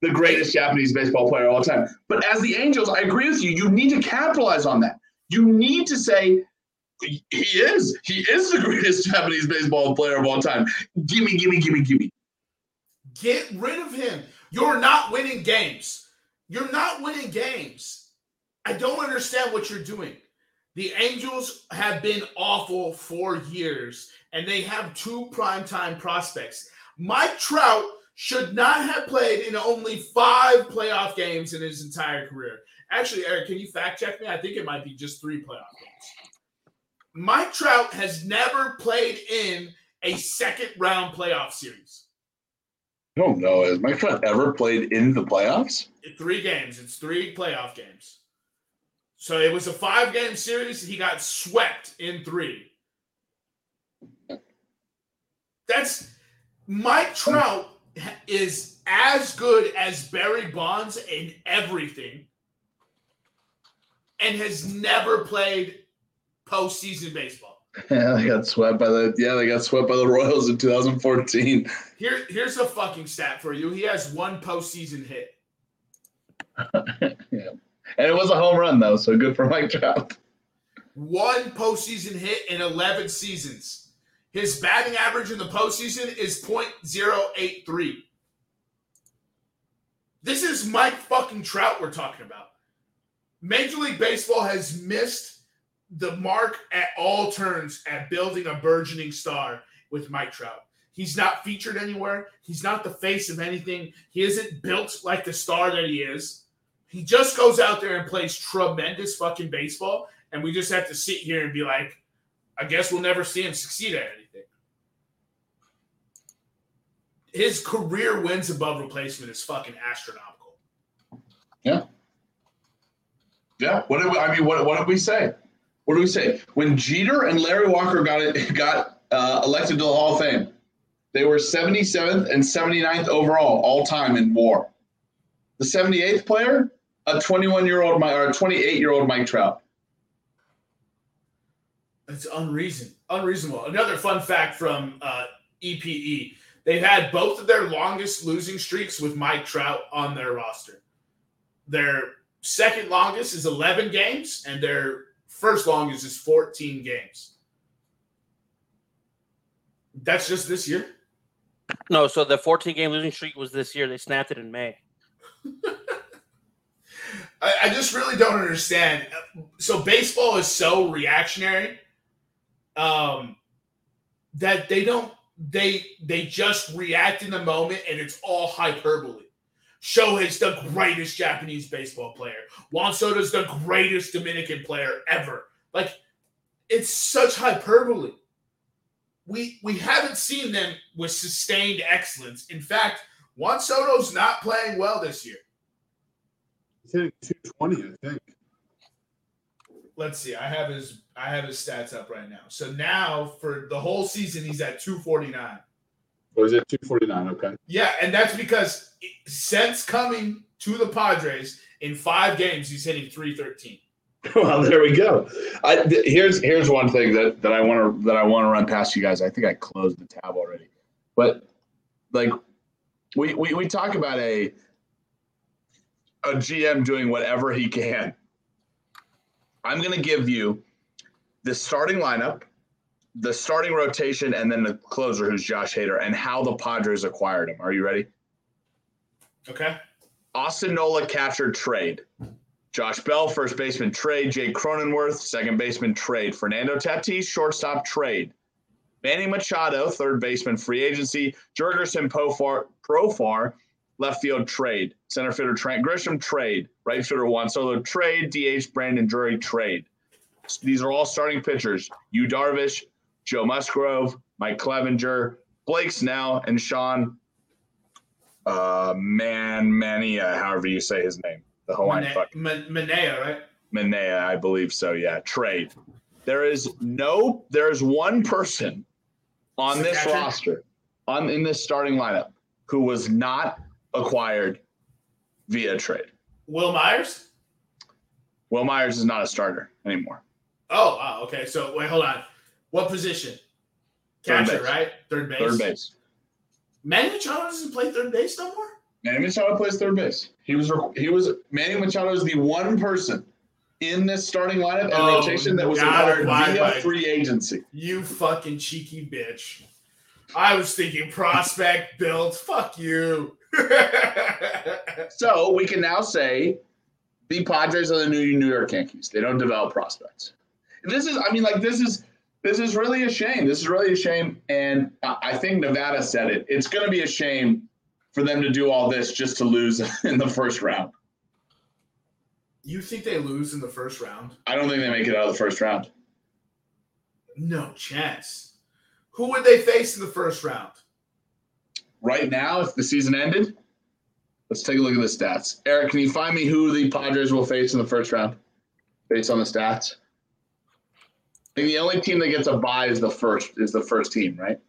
the greatest Japanese baseball player of all time. But as the Angels, I agree with you. You need to capitalize on that. You need to say, He is. He is the greatest (laughs) Japanese baseball player of all time. Gimme, gimme, gimme, gimme.
Get rid of him. You're not winning games. You're not winning games. I don't understand what you're doing. The Angels have been awful for years, and they have two primetime prospects. Mike Trout should not have played in only five playoff games in his entire career. Actually, Eric, can you fact check me? I think it might be just three playoff games. Mike Trout has never played in a second round playoff series.
I don't know. Has Mike Trout ever played in the playoffs?
Three games. It's three playoff games. So it was a five game series. He got swept in three. That's Mike Trout is as good as Barry Bonds in everything and has never played postseason baseball. (laughs)
Yeah, they got swept by the yeah, they got swept by the Royals in 2014.
Here, here's a fucking stat for you. He has one postseason hit. (laughs)
yeah. And it was a home run though, so good for Mike Trout.
One postseason hit in 11 seasons. His batting average in the postseason is .083. This is Mike fucking Trout we're talking about. Major League Baseball has missed the mark at all turns at building a burgeoning star with Mike Trout. He's not featured anywhere. He's not the face of anything. He isn't built like the star that he is. He just goes out there and plays tremendous fucking baseball. And we just have to sit here and be like, I guess we'll never see him succeed at anything. His career wins above replacement is fucking astronomical.
Yeah. Yeah. What did we, I mean? What, what did we say? What do we say? When Jeter and Larry Walker got it, (laughs) got uh, elected to the Hall of Fame, they were 77th and 79th overall all time in WAR. The 78th player, a 21 year old or 28 year old Mike Trout.
That's unreason unreasonable. Another fun fact from uh, EPE: they've had both of their longest losing streaks with Mike Trout on their roster. Their second longest is 11 games, and their first longest is 14 games. That's just this year?
No, so the 14 game losing streak was this year. They snapped it in May. (laughs)
I, I, just really don't understand. So baseball is so reactionary um, that they don't they they just react in the moment and it's all hyperbole. Shohei's the greatest Japanese baseball player. Juan Soto's the greatest Dominican player ever. Like, it's such hyperbole. We we haven't seen them with sustained excellence. In fact, Juan Soto's not playing well this year.
He's hitting 220, I think.
Let's see. I have his I have his stats up right now. So now for the whole season, he's at 249.
Oh, is it 249? Okay.
Yeah, and that's because since coming to the Padres in five games, he's hitting 313. (laughs)
Well, there we go. I, th- here's here's one thing that, that I want to that I want to run past you guys. I think I closed the tab already, but like we we, we talk about a a GM doing whatever he can. I'm going to give you the starting lineup the starting rotation and then the closer, who's Josh Hader, and how the Padres acquired him. Are you ready?
Okay.
Austin Nola catcher trade. Josh Bell, first baseman trade. Jake Cronenworth, second baseman trade. Fernando Tatis, shortstop trade. Manny Machado, third baseman free agency. Jurickson Profar, Profar left field trade. Center fielder Trent Grisham trade. Right fielder Juan Soto trade. DH Brandon Drury trade. These are all starting pitchers. Yu Darvish, Joe Musgrove, Mike Clevinger, Blake Snell, and Sean uh, Man Mania, however you say his name, the Hawaiian fuck.
Manaea, right?
Manaea, I believe so. Yeah, trade. There is no, there is one person on this roster, on in this starting lineup, who was not acquired via trade.
Wil Myers.
Wil Myers is not a starter anymore.
Oh, oh okay. So wait, hold on. What position? Catcher, right? Third base.
Third base.
Manny Machado doesn't play third base no more.
Manny Machado plays third base. He was he was Manny Machado is the one person in this starting lineup and
Oh,
rotation that was acquired via free agency.
You fucking cheeky bitch. I was thinking prospect build. Fuck you. (laughs)
So we can now say the Padres are the new New York Yankees. They don't develop prospects. This is, I mean, like this is this is really a shame. This is really a shame, and I think Nevada said it. It's going to be a shame for them to do all this just to lose (laughs) in the first round.
you think they lose in the first round?
I don't think they make it out of the first round.
No chance. Who would they face in the first round?
Right now, if the season ended, let's take a look at the stats. Eric, can you find me who the Padres will face in the first round based on the stats? I the only team that gets a bye is the first is the first team, right?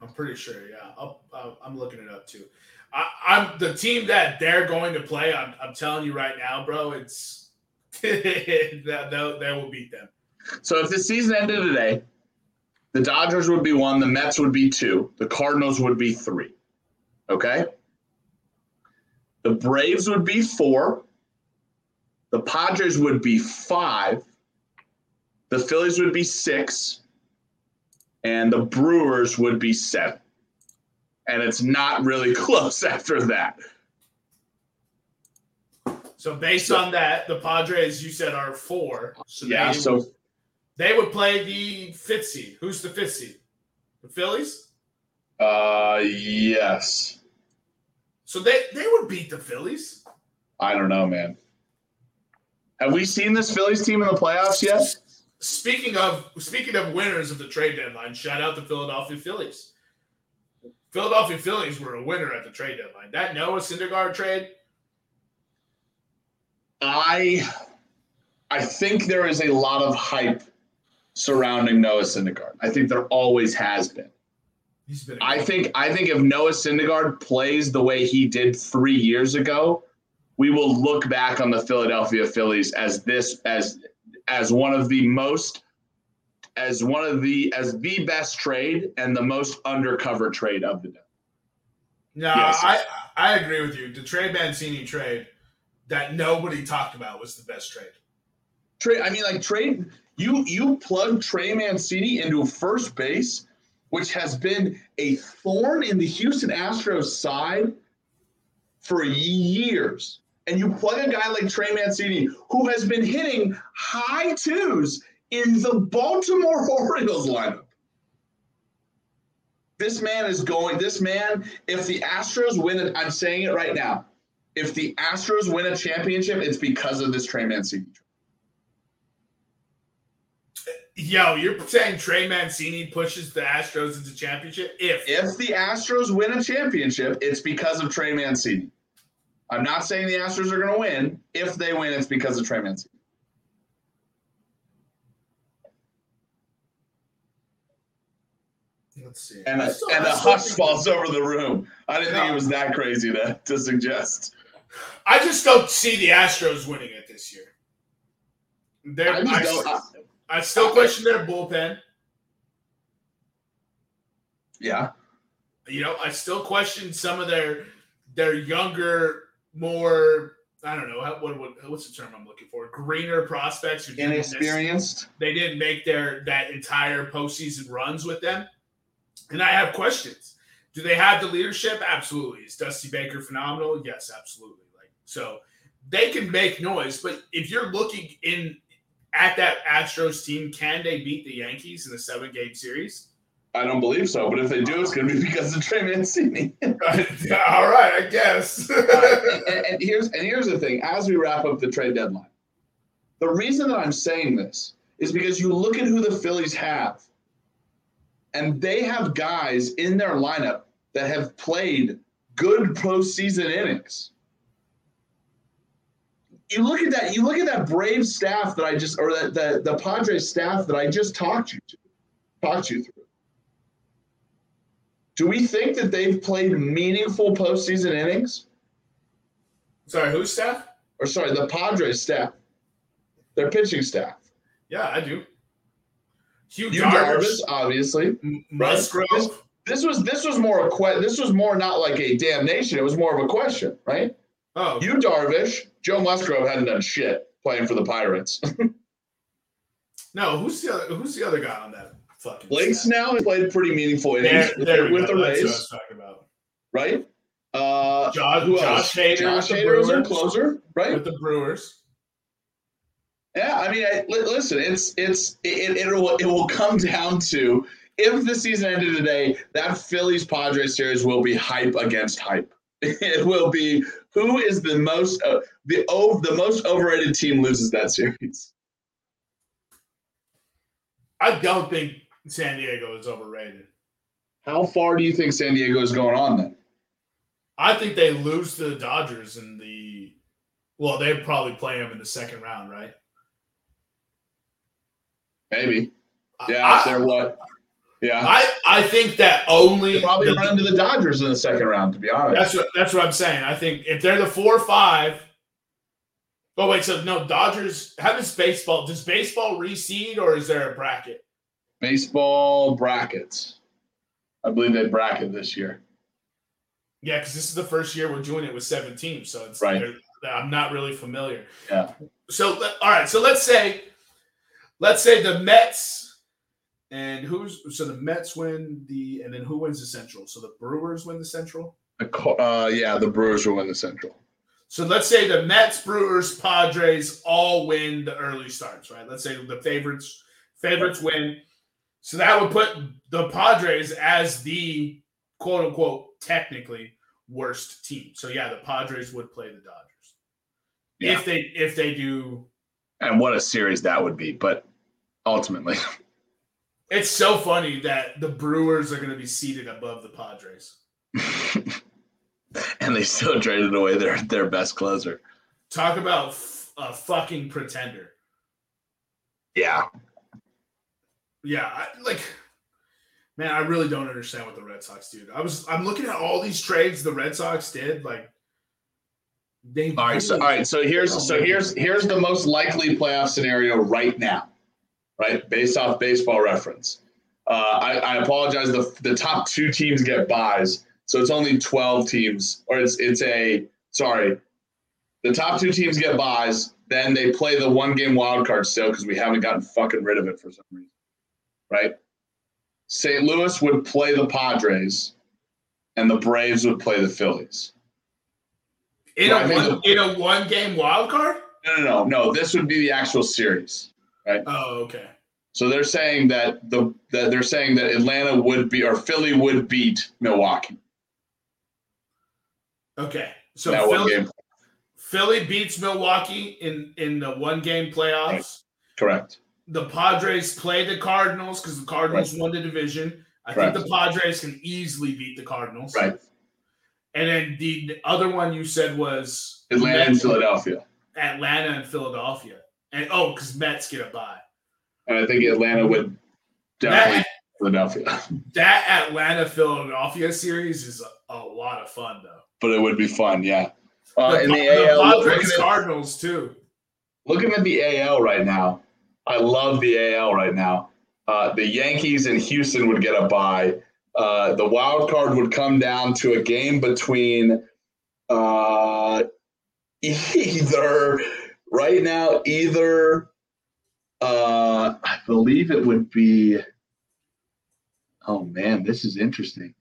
I'm pretty sure. Yeah, I'll, I'm looking it up too. I, I'm the team that they're going to play. I'm, I'm telling you right now, bro. It's (laughs) that they'll- they will beat them.
So if the season ended today, the Dodgers would be one, the Mets would be two, the Cardinals would be three. Okay? The Braves would be four, the Padres would be five, the Phillies would be six, and the Brewers would be seven. And it's not really (laughs) close after that.
So based on that, the Padres you said are four. So
Yeah,
they,
so
they would play the fifth seed. Who's the fifth seed? The Phillies.
uh yes.
So they they would beat the Phillies.
I don't know, man. Have we seen this Phillies team in the playoffs yet?
Speaking of speaking of winners of the trade deadline, shout out the Philadelphia Phillies. Philadelphia Phillies were a winner at the trade deadline. That Noah Syndergaard trade,
I I think there is a lot of hype surrounding Noah Syndergaard. I think there always has been.
he's been.
I think I think if Noah Syndergaard plays the way he did three years ago, we will look back on the Philadelphia Phillies as this as as one of the most as one of the as the best trade and the most undercover trade of the day.
no,
Yes.
I I agree with you. The Trey Mancini trade that nobody talked about was the best trade.
Trey, I mean, like trade you you plug Trey Mancini into first base, which has been a thorn in the Houston Astros side for years. And you plug a guy like Trey Mancini, who has been hitting high twos in the Baltimore (laughs) Orioles lineup. This man is going, this man, if the Astros win it, I'm saying it right now. If the Astros win a championship, it's because of this Trey Mancini.
Yo, you're saying Trey Mancini pushes the Astros into championship? If
If the Astros win a championship, it's because of Trey Mancini. I'm not saying the Astros are going to win. If they win, it's because of Trey Mancini.
let's see,
And, a, and a hush falls over the room. I didn't think it was that crazy to, to suggest.
I just don't see the Astros winning it this year. They're,
I.
I-
I
still question their bullpen.
yeah.
You know, I still question some of their their younger, more I don't know what, what what's the term I'm looking for? Greener prospects who didn't
Inexperienced.
they didn't make their that entire postseason runs with them, and I have questions. Do they have the leadership? Absolutely. Is Dusty Baker phenomenal? Yes, absolutely. Like so, they can make noise, but if you're looking in at that Astros team, can they beat the Yankees in a seven game series?
I don't believe so, but if they do, it's going to be (laughs) because of Trey Mancini. (laughs)
All right, I guess. (laughs)
Uh, and, and- and here's and here's the thing: as we wrap up the trade deadline, the reason that I'm saying this is because you look at who the Phillies have, and they have guys in their lineup that have played good postseason innings. You look at that. You look at that Brave staff that I just, or that the, the Padres staff that I just talked you to, talked you through. Do we think that they've played meaningful postseason innings?
Sorry, who's staff?
or sorry, the Padres staff, their pitching staff.
Yeah, I do. Hugh
Yu
Darvish,
Darvish, obviously.
Musgrove.
This, this was this was more a que- This was more not like a damnation. It was more of a question, right?
Oh,
Yu Darvish, Joe Musgrove hadn't done shit. playing for the Pirates. (laughs)
No, who's the other? Who's the other guy on that fucking?
Blake
staff?
Snell has played pretty meaningful
There,
innings
there we
with
go.
the
That's what I
Rays,
was talking about.
right? Uh,
Josh,
who
Josh
else?
Hader
Josh
with
Hader is their closer, right?
With the Brewers.
Yeah, I mean, I, li- listen, it's it's it, it will it will come (laughs) down to if the season ended today, that Phillies Padres series will be hype against hype. (laughs) It will be who is the most uh, the oh, the most overrated team loses that series.
I don't think San Diego is overrated.
How far do you think San Diego is going on then?
I think they lose to the Dodgers in the. Well, they'd probably play them in the second round, right?
Maybe. Yeah,
I,
if they're what? Yeah.
I, I think that only
They probably
the-
run into the Dodgers in the second round, to be honest.
That's what that's what I'm saying. I think if they're the four or five. But wait, so no Dodgers. How does baseball? Does baseball reseed or is there a bracket?
Baseball brackets. I believe they bracket this year.
Yeah, because this is the first year we're doing it with seven teams, so it's
Right.
I'm not really familiar.
Yeah.
So all right, so let's say, let's say the Mets and who's so the Mets win the and then who wins the Central? So the Brewers win the Central.
Uh, yeah, the Brewers will win the Central.
So let's say the Mets, Brewers, Padres all win the early starts, right? Let's say the favorites favorites win. So that would put the Padres as the quote unquote technically worst team. So yeah, the Padres would play the Dodgers.
Yeah.
If they if they do
And what a series that would be. But ultimately, (laughs)
it's so funny that the Brewers are going to be seated above the Padres. (laughs)
and they still traded away their, their best closer.
Talk about f- a fucking pretender.
Yeah.
Yeah, I, like, man, I really don't understand what the Red Sox do. I was, I'm looking at all these trades the Red Sox did. Like, they.
All right. So all right. So here's so here's here's the most likely playoff scenario right now, right? Based off baseball reference. Uh, I, I apologize. The the top two teams get buys, so it's only twelve teams, or it's it's a sorry. The top two teams get buys. Then they play the one game wild card still because we haven't gotten fucking rid of it for some reason, right? St. Louis would play the Padres, and the Braves would play the Phillies.
in
Right,
a one in a one game wild card.
No, no, no, no. This would be the actual series. Right?
Oh, okay.
So they're saying that the that they're saying that Atlanta would be or Philly would beat Milwaukee.
Okay. So
that one
Philly,
game.
Philly beats Milwaukee in in the one game playoffs.
Correct.
The Padres play the Cardinals because the Cardinals won the division. I
Correct.
think the Padres can easily beat the Cardinals.
Right.
And then the other one you said was
Atlanta and Philadelphia.
Atlanta and Philadelphia. And oh, because Mets get a bye.
And I think Atlanta would definitely
That,
Philadelphia.
that Atlanta Philadelphia series is a, a lot of fun though.
but it would be fun, yeah. Uh,
the,
in the,
the
AL,
Padres Cardinals too.
looking at the AL right now, I love the AL right now. Uh, the Yankees and Houston would get a bye. Uh, the wild card would come down to a game between uh, (laughs) either right now, either uh, I believe it would be. Oh man, this is interesting.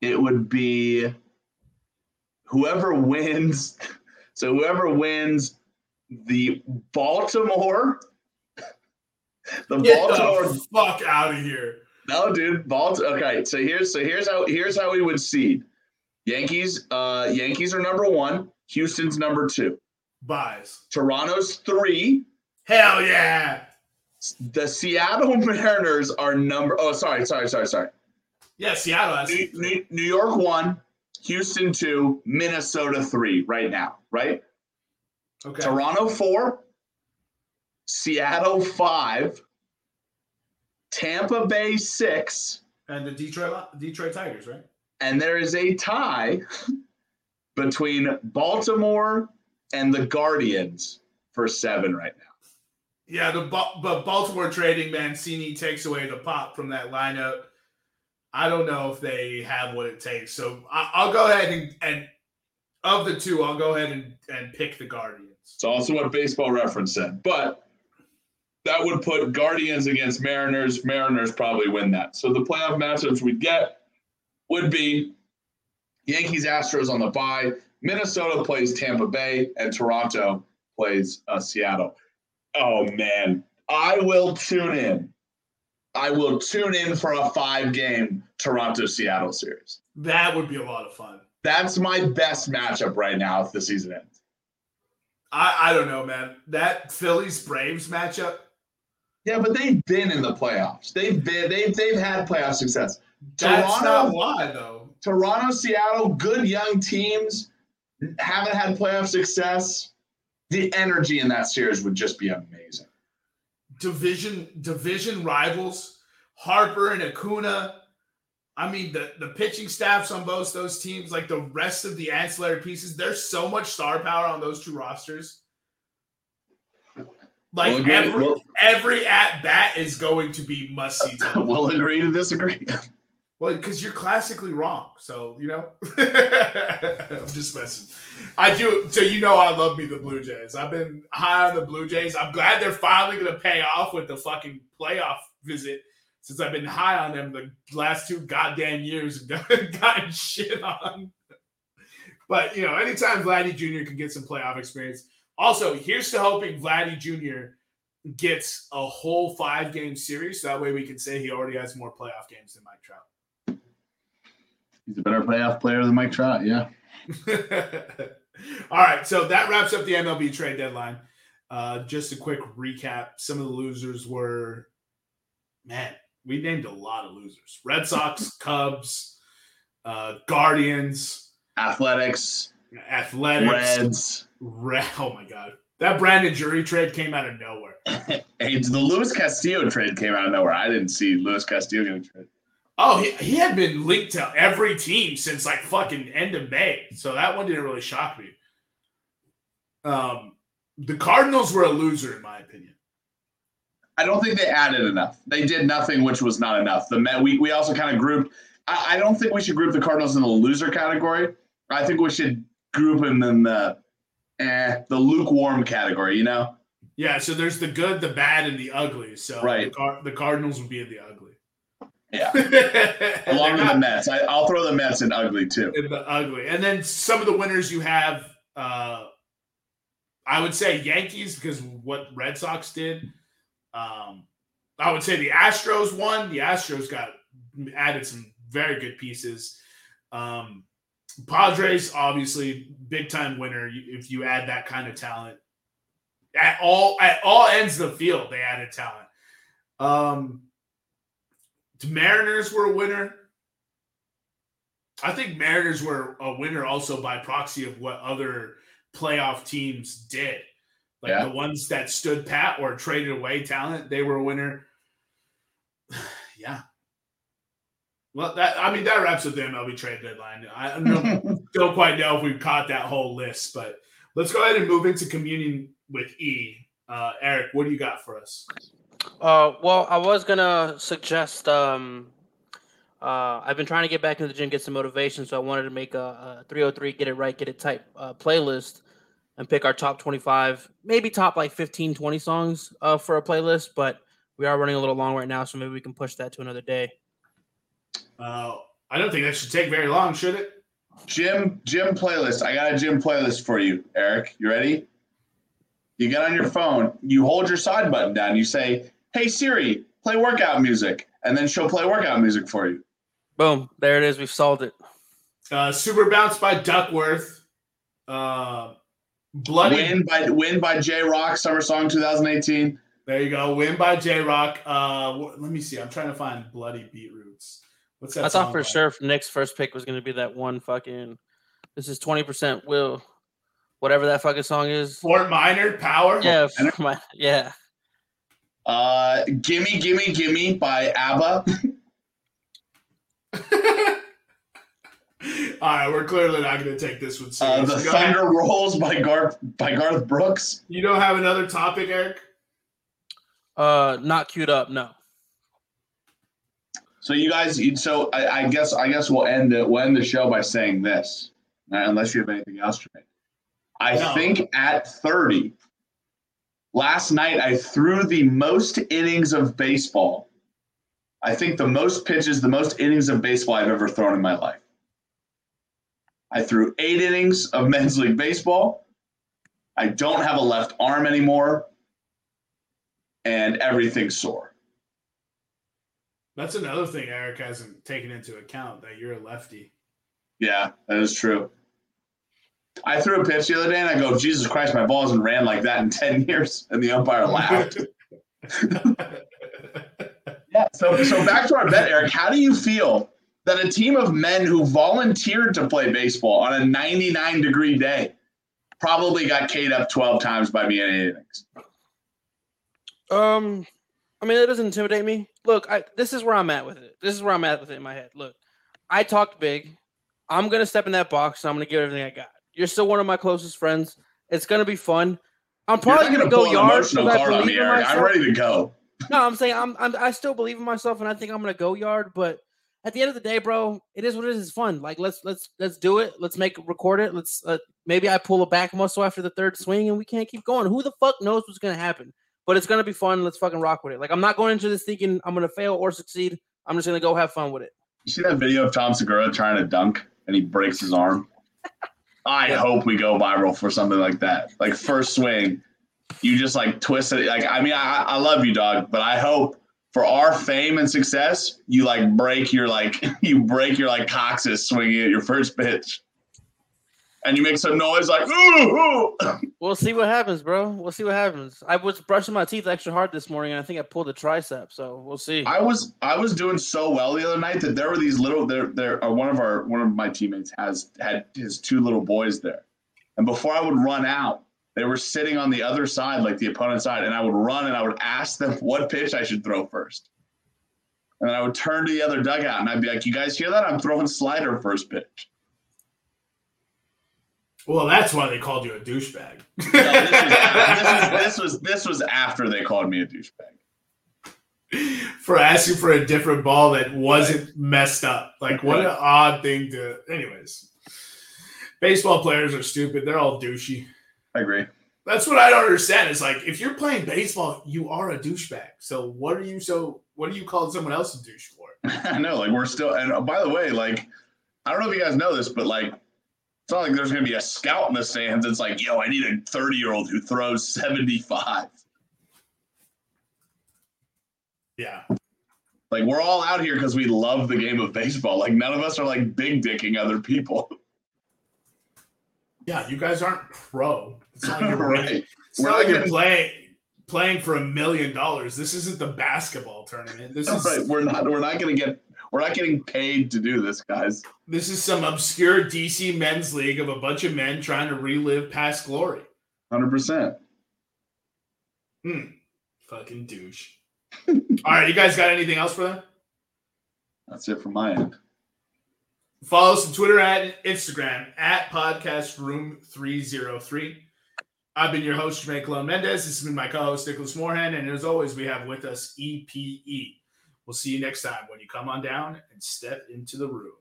It would be whoever wins. (laughs) So whoever wins the Baltimore, (laughs) the
Get
Baltimore
the fuck out of here.
no, dude. Balt. Okay, so here's so here's how here's how we would seed. Yankees. Uh, Yankees are number one. Houston's number two.
Buys.
Toronto's three.
Hell yeah.
The Seattle (laughs) Mariners are number. Oh, sorry, sorry, sorry, sorry.
Yeah, Seattle has
New, New, New York one. Houston two. Minnesota three. Right now, right?
Okay.
Toronto four. Seattle five. Tampa Bay six.
And the Detroit Detroit Tigers, right?
and there is a tie (laughs) between Baltimore and the Guardians for seven right now.
Yeah, the but Baltimore trading Mancini takes away the pop from that lineup. I don't know if they have what it takes, so I- I'll go ahead and, and of the two, I'll go ahead and, and pick the Guardians.
It's also what Baseball Reference said, but that would put Guardians against Mariners. Mariners probably win that. So the playoff matchups we'd get would be Yankees Astros on the bye. Minnesota plays Tampa Bay, and Toronto plays uh, Seattle. Oh man, I will tune in. I will tune in for a five game Toronto Seattle series.
That would be a lot of fun.
That's my best matchup right now if the season ends.
I, I don't know, man. That Phillies Braves matchup.
Yeah, but they've been in the playoffs. They've been they've they've had playoff success.
That's
Toronto,
not why though.
Toronto, Seattle, good young teams, haven't had playoff success. The energy in that series would just be amazing.
Division division rivals, Harper and Acuna. I mean, the, the pitching staffs on both those teams, like the rest of the ancillary pieces, there's so much star power on those two rosters. Like
We'll
every
we'll-
every at bat is going to be must see. (laughs)
we'll agree to disagree.
Well, because you're classically wrong. So, you know, (laughs) I'm just messing. I do. So, you know, I love me the Blue Jays. I've been high on the Blue Jays. I'm glad they're finally going to pay off with the fucking playoff visit since I've been high on them the last two goddamn years and (laughs) gotten shit on. But, you know, anytime Vladdy Jr. can get some playoff experience. Also, here's to hoping Vladdy Jr. gets a whole five game series. So that way we can say he already has more playoff games than Mike Trout.
He's a better playoff player than Mike Trout. Yeah. (laughs)
All right, so that wraps up the MLB trade deadline. Uh, just a quick recap. Some of the losers were, man, we named a lot of losers: Red Sox, (laughs) Cubs, uh, Guardians,
Athletics,
Athletics,
Reds.
Red. Oh my god, that Brandon Drury trade came out of nowhere. (laughs)
Hey, the Luis Castillo trade came out of nowhere. I didn't see Luis Castillo getting traded.
Oh, he, he had been linked to every team since like fucking end of May. So that one didn't really shock me. Um, the Cardinals were a loser, in my opinion.
I don't think they added enough. They did nothing, which was not enough. The Met, we, we also kind of grouped. I, I don't think we should group the Cardinals in the loser category. I think we should group them in the eh, the lukewarm category. You know,
Yeah, so there's the good, the bad, and the ugly. So
Right.
the, Car- the Cardinals would be in the ugly.
Yeah. (laughs) Along with the Mets. I, I'll throw the Mets in ugly too.
in the ugly. And then some of the winners you have, uh, I would say Yankees because what Red Sox did. Um, I would say the Astros won. The Astros got added some very good pieces. Um, Padres, obviously, big time winner. If you add that kind of talent at all at all ends of the field, they added talent. Um, the Mariners were a winner. I think Mariners were a winner also by proxy of what other playoff teams did. Like
Yeah.
the ones that stood pat or traded away talent, they were a winner. (sighs) yeah. Well, that I mean that wraps up the MLB trade deadline. I don't, know, (laughs) don't quite know if we've caught that whole list, but let's go ahead and move into communion with E. Uh, Eric, what do you got for us?
Uh, well, I was gonna suggest. Um, uh, I've been trying to get back into the gym, get some motivation, so I wanted to make a, a 303 get it right, get it type uh, playlist, and pick our top 25, maybe top like 15, 20 songs uh, for a playlist. But we are running a little long right now, so maybe we can push that to another day.
Uh, I don't think that should take very long, should it?
Gym gym playlist. I got a gym playlist for you, Eric. You ready? You get on your phone, you hold your side button down, you say, Hey Siri, play workout music, and then she'll play workout music for you.
Boom, there it is. We've solved it.
Uh, Super Bounce by Duckworth. Uh, Bloody.
Win by Win by Jay Rock, Summer Song 2018.
There you go. Win by Jay Rock. Uh, wh- let me see. I'm trying to find Bloody Beetroots. What's that?
I thought for
by?
sure Nick's first pick was going to be that one fucking. This is 20% Will, whatever that fucking song is.
Fort Minor Power.
Yeah,
I know.
my, yeah.
Uh, Gimme Gimme Gimme by ABBA. (laughs) (laughs)
All right, we're clearly not going to take this one
Uh,
serious.
the
you, don't have,
Thunder Rolls by Garth by Garth Brooks.
you don't have another topic, Eric?
Uh, not queued up. No.
So you guys, so I, I guess I guess we'll end it. We'll end the show by saying this. uh, unless you have anything else, Jermaine. I
No.
think at 30, last night I threw the most innings of baseball. I think the most pitches, the most innings of baseball I've ever thrown in my life. I threw eight innings of men's league baseball. I don't have a left arm anymore, and everything's sore.
That's another thing Eric hasn't taken into account that you're a lefty.
Yeah, that is true. I threw a pitch the other day and I go, Jesus Christ, my ball hasn't ran like that in 10 (laughs) years. And the umpire laughed. (laughs) yeah. So, so back to our bet, Eric. How do you feel that a team of men who volunteered to play baseball on a 99 degree day probably got K'd up 12 times by me in eight innings?
Um, I mean, that doesn't intimidate me. Look, I this is where I'm at with it. This is where I'm at with it in my head. Look, I talked big. I'm gonna step in that box and I'm gonna give everything I got. You're still one of my closest friends. It's gonna be fun. I'm probably gonna go
pull an
yard I believe
me,
in myself.
I'm ready to go.
No, I'm saying I'm, I'm I still believe in myself and I think I'm gonna go yard, but at the end of the day, bro, it is what it is. It's fun. Like let's let's let's do it. Let's make record it. Let's uh, maybe I pull a back muscle after the third swing and we can't keep going. Who the fuck knows what's gonna happen? But it's gonna be fun. Let's fucking rock with it. Like I'm not going into this thinking I'm gonna fail or succeed. I'm just gonna go have fun with it.
You see that video of Tom Segura trying to dunk and he breaks his arm? (laughs) I
Yeah.
hope we go viral for something like that. Like first swing, you just like twist it. Like I mean, I, I love you, dog, but I hope for our fame and success, you like break your like (laughs) you break your like coccyx swinging at your first pitch, and you make some noise like ooh. ooh. (laughs)
We'll see what happens, bro. We'll see what happens. I was brushing my teeth extra hard this morning and I think I pulled a tricep, so we'll see.
I was I was doing so well the other night that there were these little there there uh, one of our one of my teammates has had his two little boys there, and before I would run out, they were sitting on the other side like the opponent's side, and I would run and I would ask them (laughs) what pitch I should throw first, and then I would turn to the other dugout and I'd be like, "You guys hear that? I'm throwing slider first pitch."
Well, that's why they called you a douchebag. (laughs)
No, this, was, this was this was this was after they called me a douchebag.
for asking for a different ball that wasn't messed up. Like, what an odd thing to. Anyways, baseball players are stupid. They're all douchey.
I agree.
That's what I don't understand. It's like if you're playing baseball, you are a douchebag. So what are you so? What are you calling someone else a douche for? (laughs)
I know, like we're still. And uh, by the way, like I don't know if you guys know this, but like it's not like there's gonna be a scout in the stands. It's like, yo, I need a 30 year old who throws 75.
Yeah,
Like we're all out here because we love the game of baseball. Like none of us are like big dicking other people. (laughs)
yeah. You guys aren't pro. It's not like you're, (laughs)
right.
it's
We're
not like you're playing playing for a million dollars. This isn't the basketball tournament. This is
right. We're not we're not gonna get we're not getting paid to do this, guys.
this is some obscure DC men's league of a bunch of men trying to relive past glory.
Hundred percent.
Hmm. Fucking douche. (laughs) All right, you guys got anything else for that?
That's it from my end.
Follow us on Twitter and Instagram at Podcast Room 303. I've been your host, Jermaine Colon Mendez. This has been my co-host, Nicholas Moorhan. And as always, we have with us EPE. We'll see you next time when you come on down and step into the room.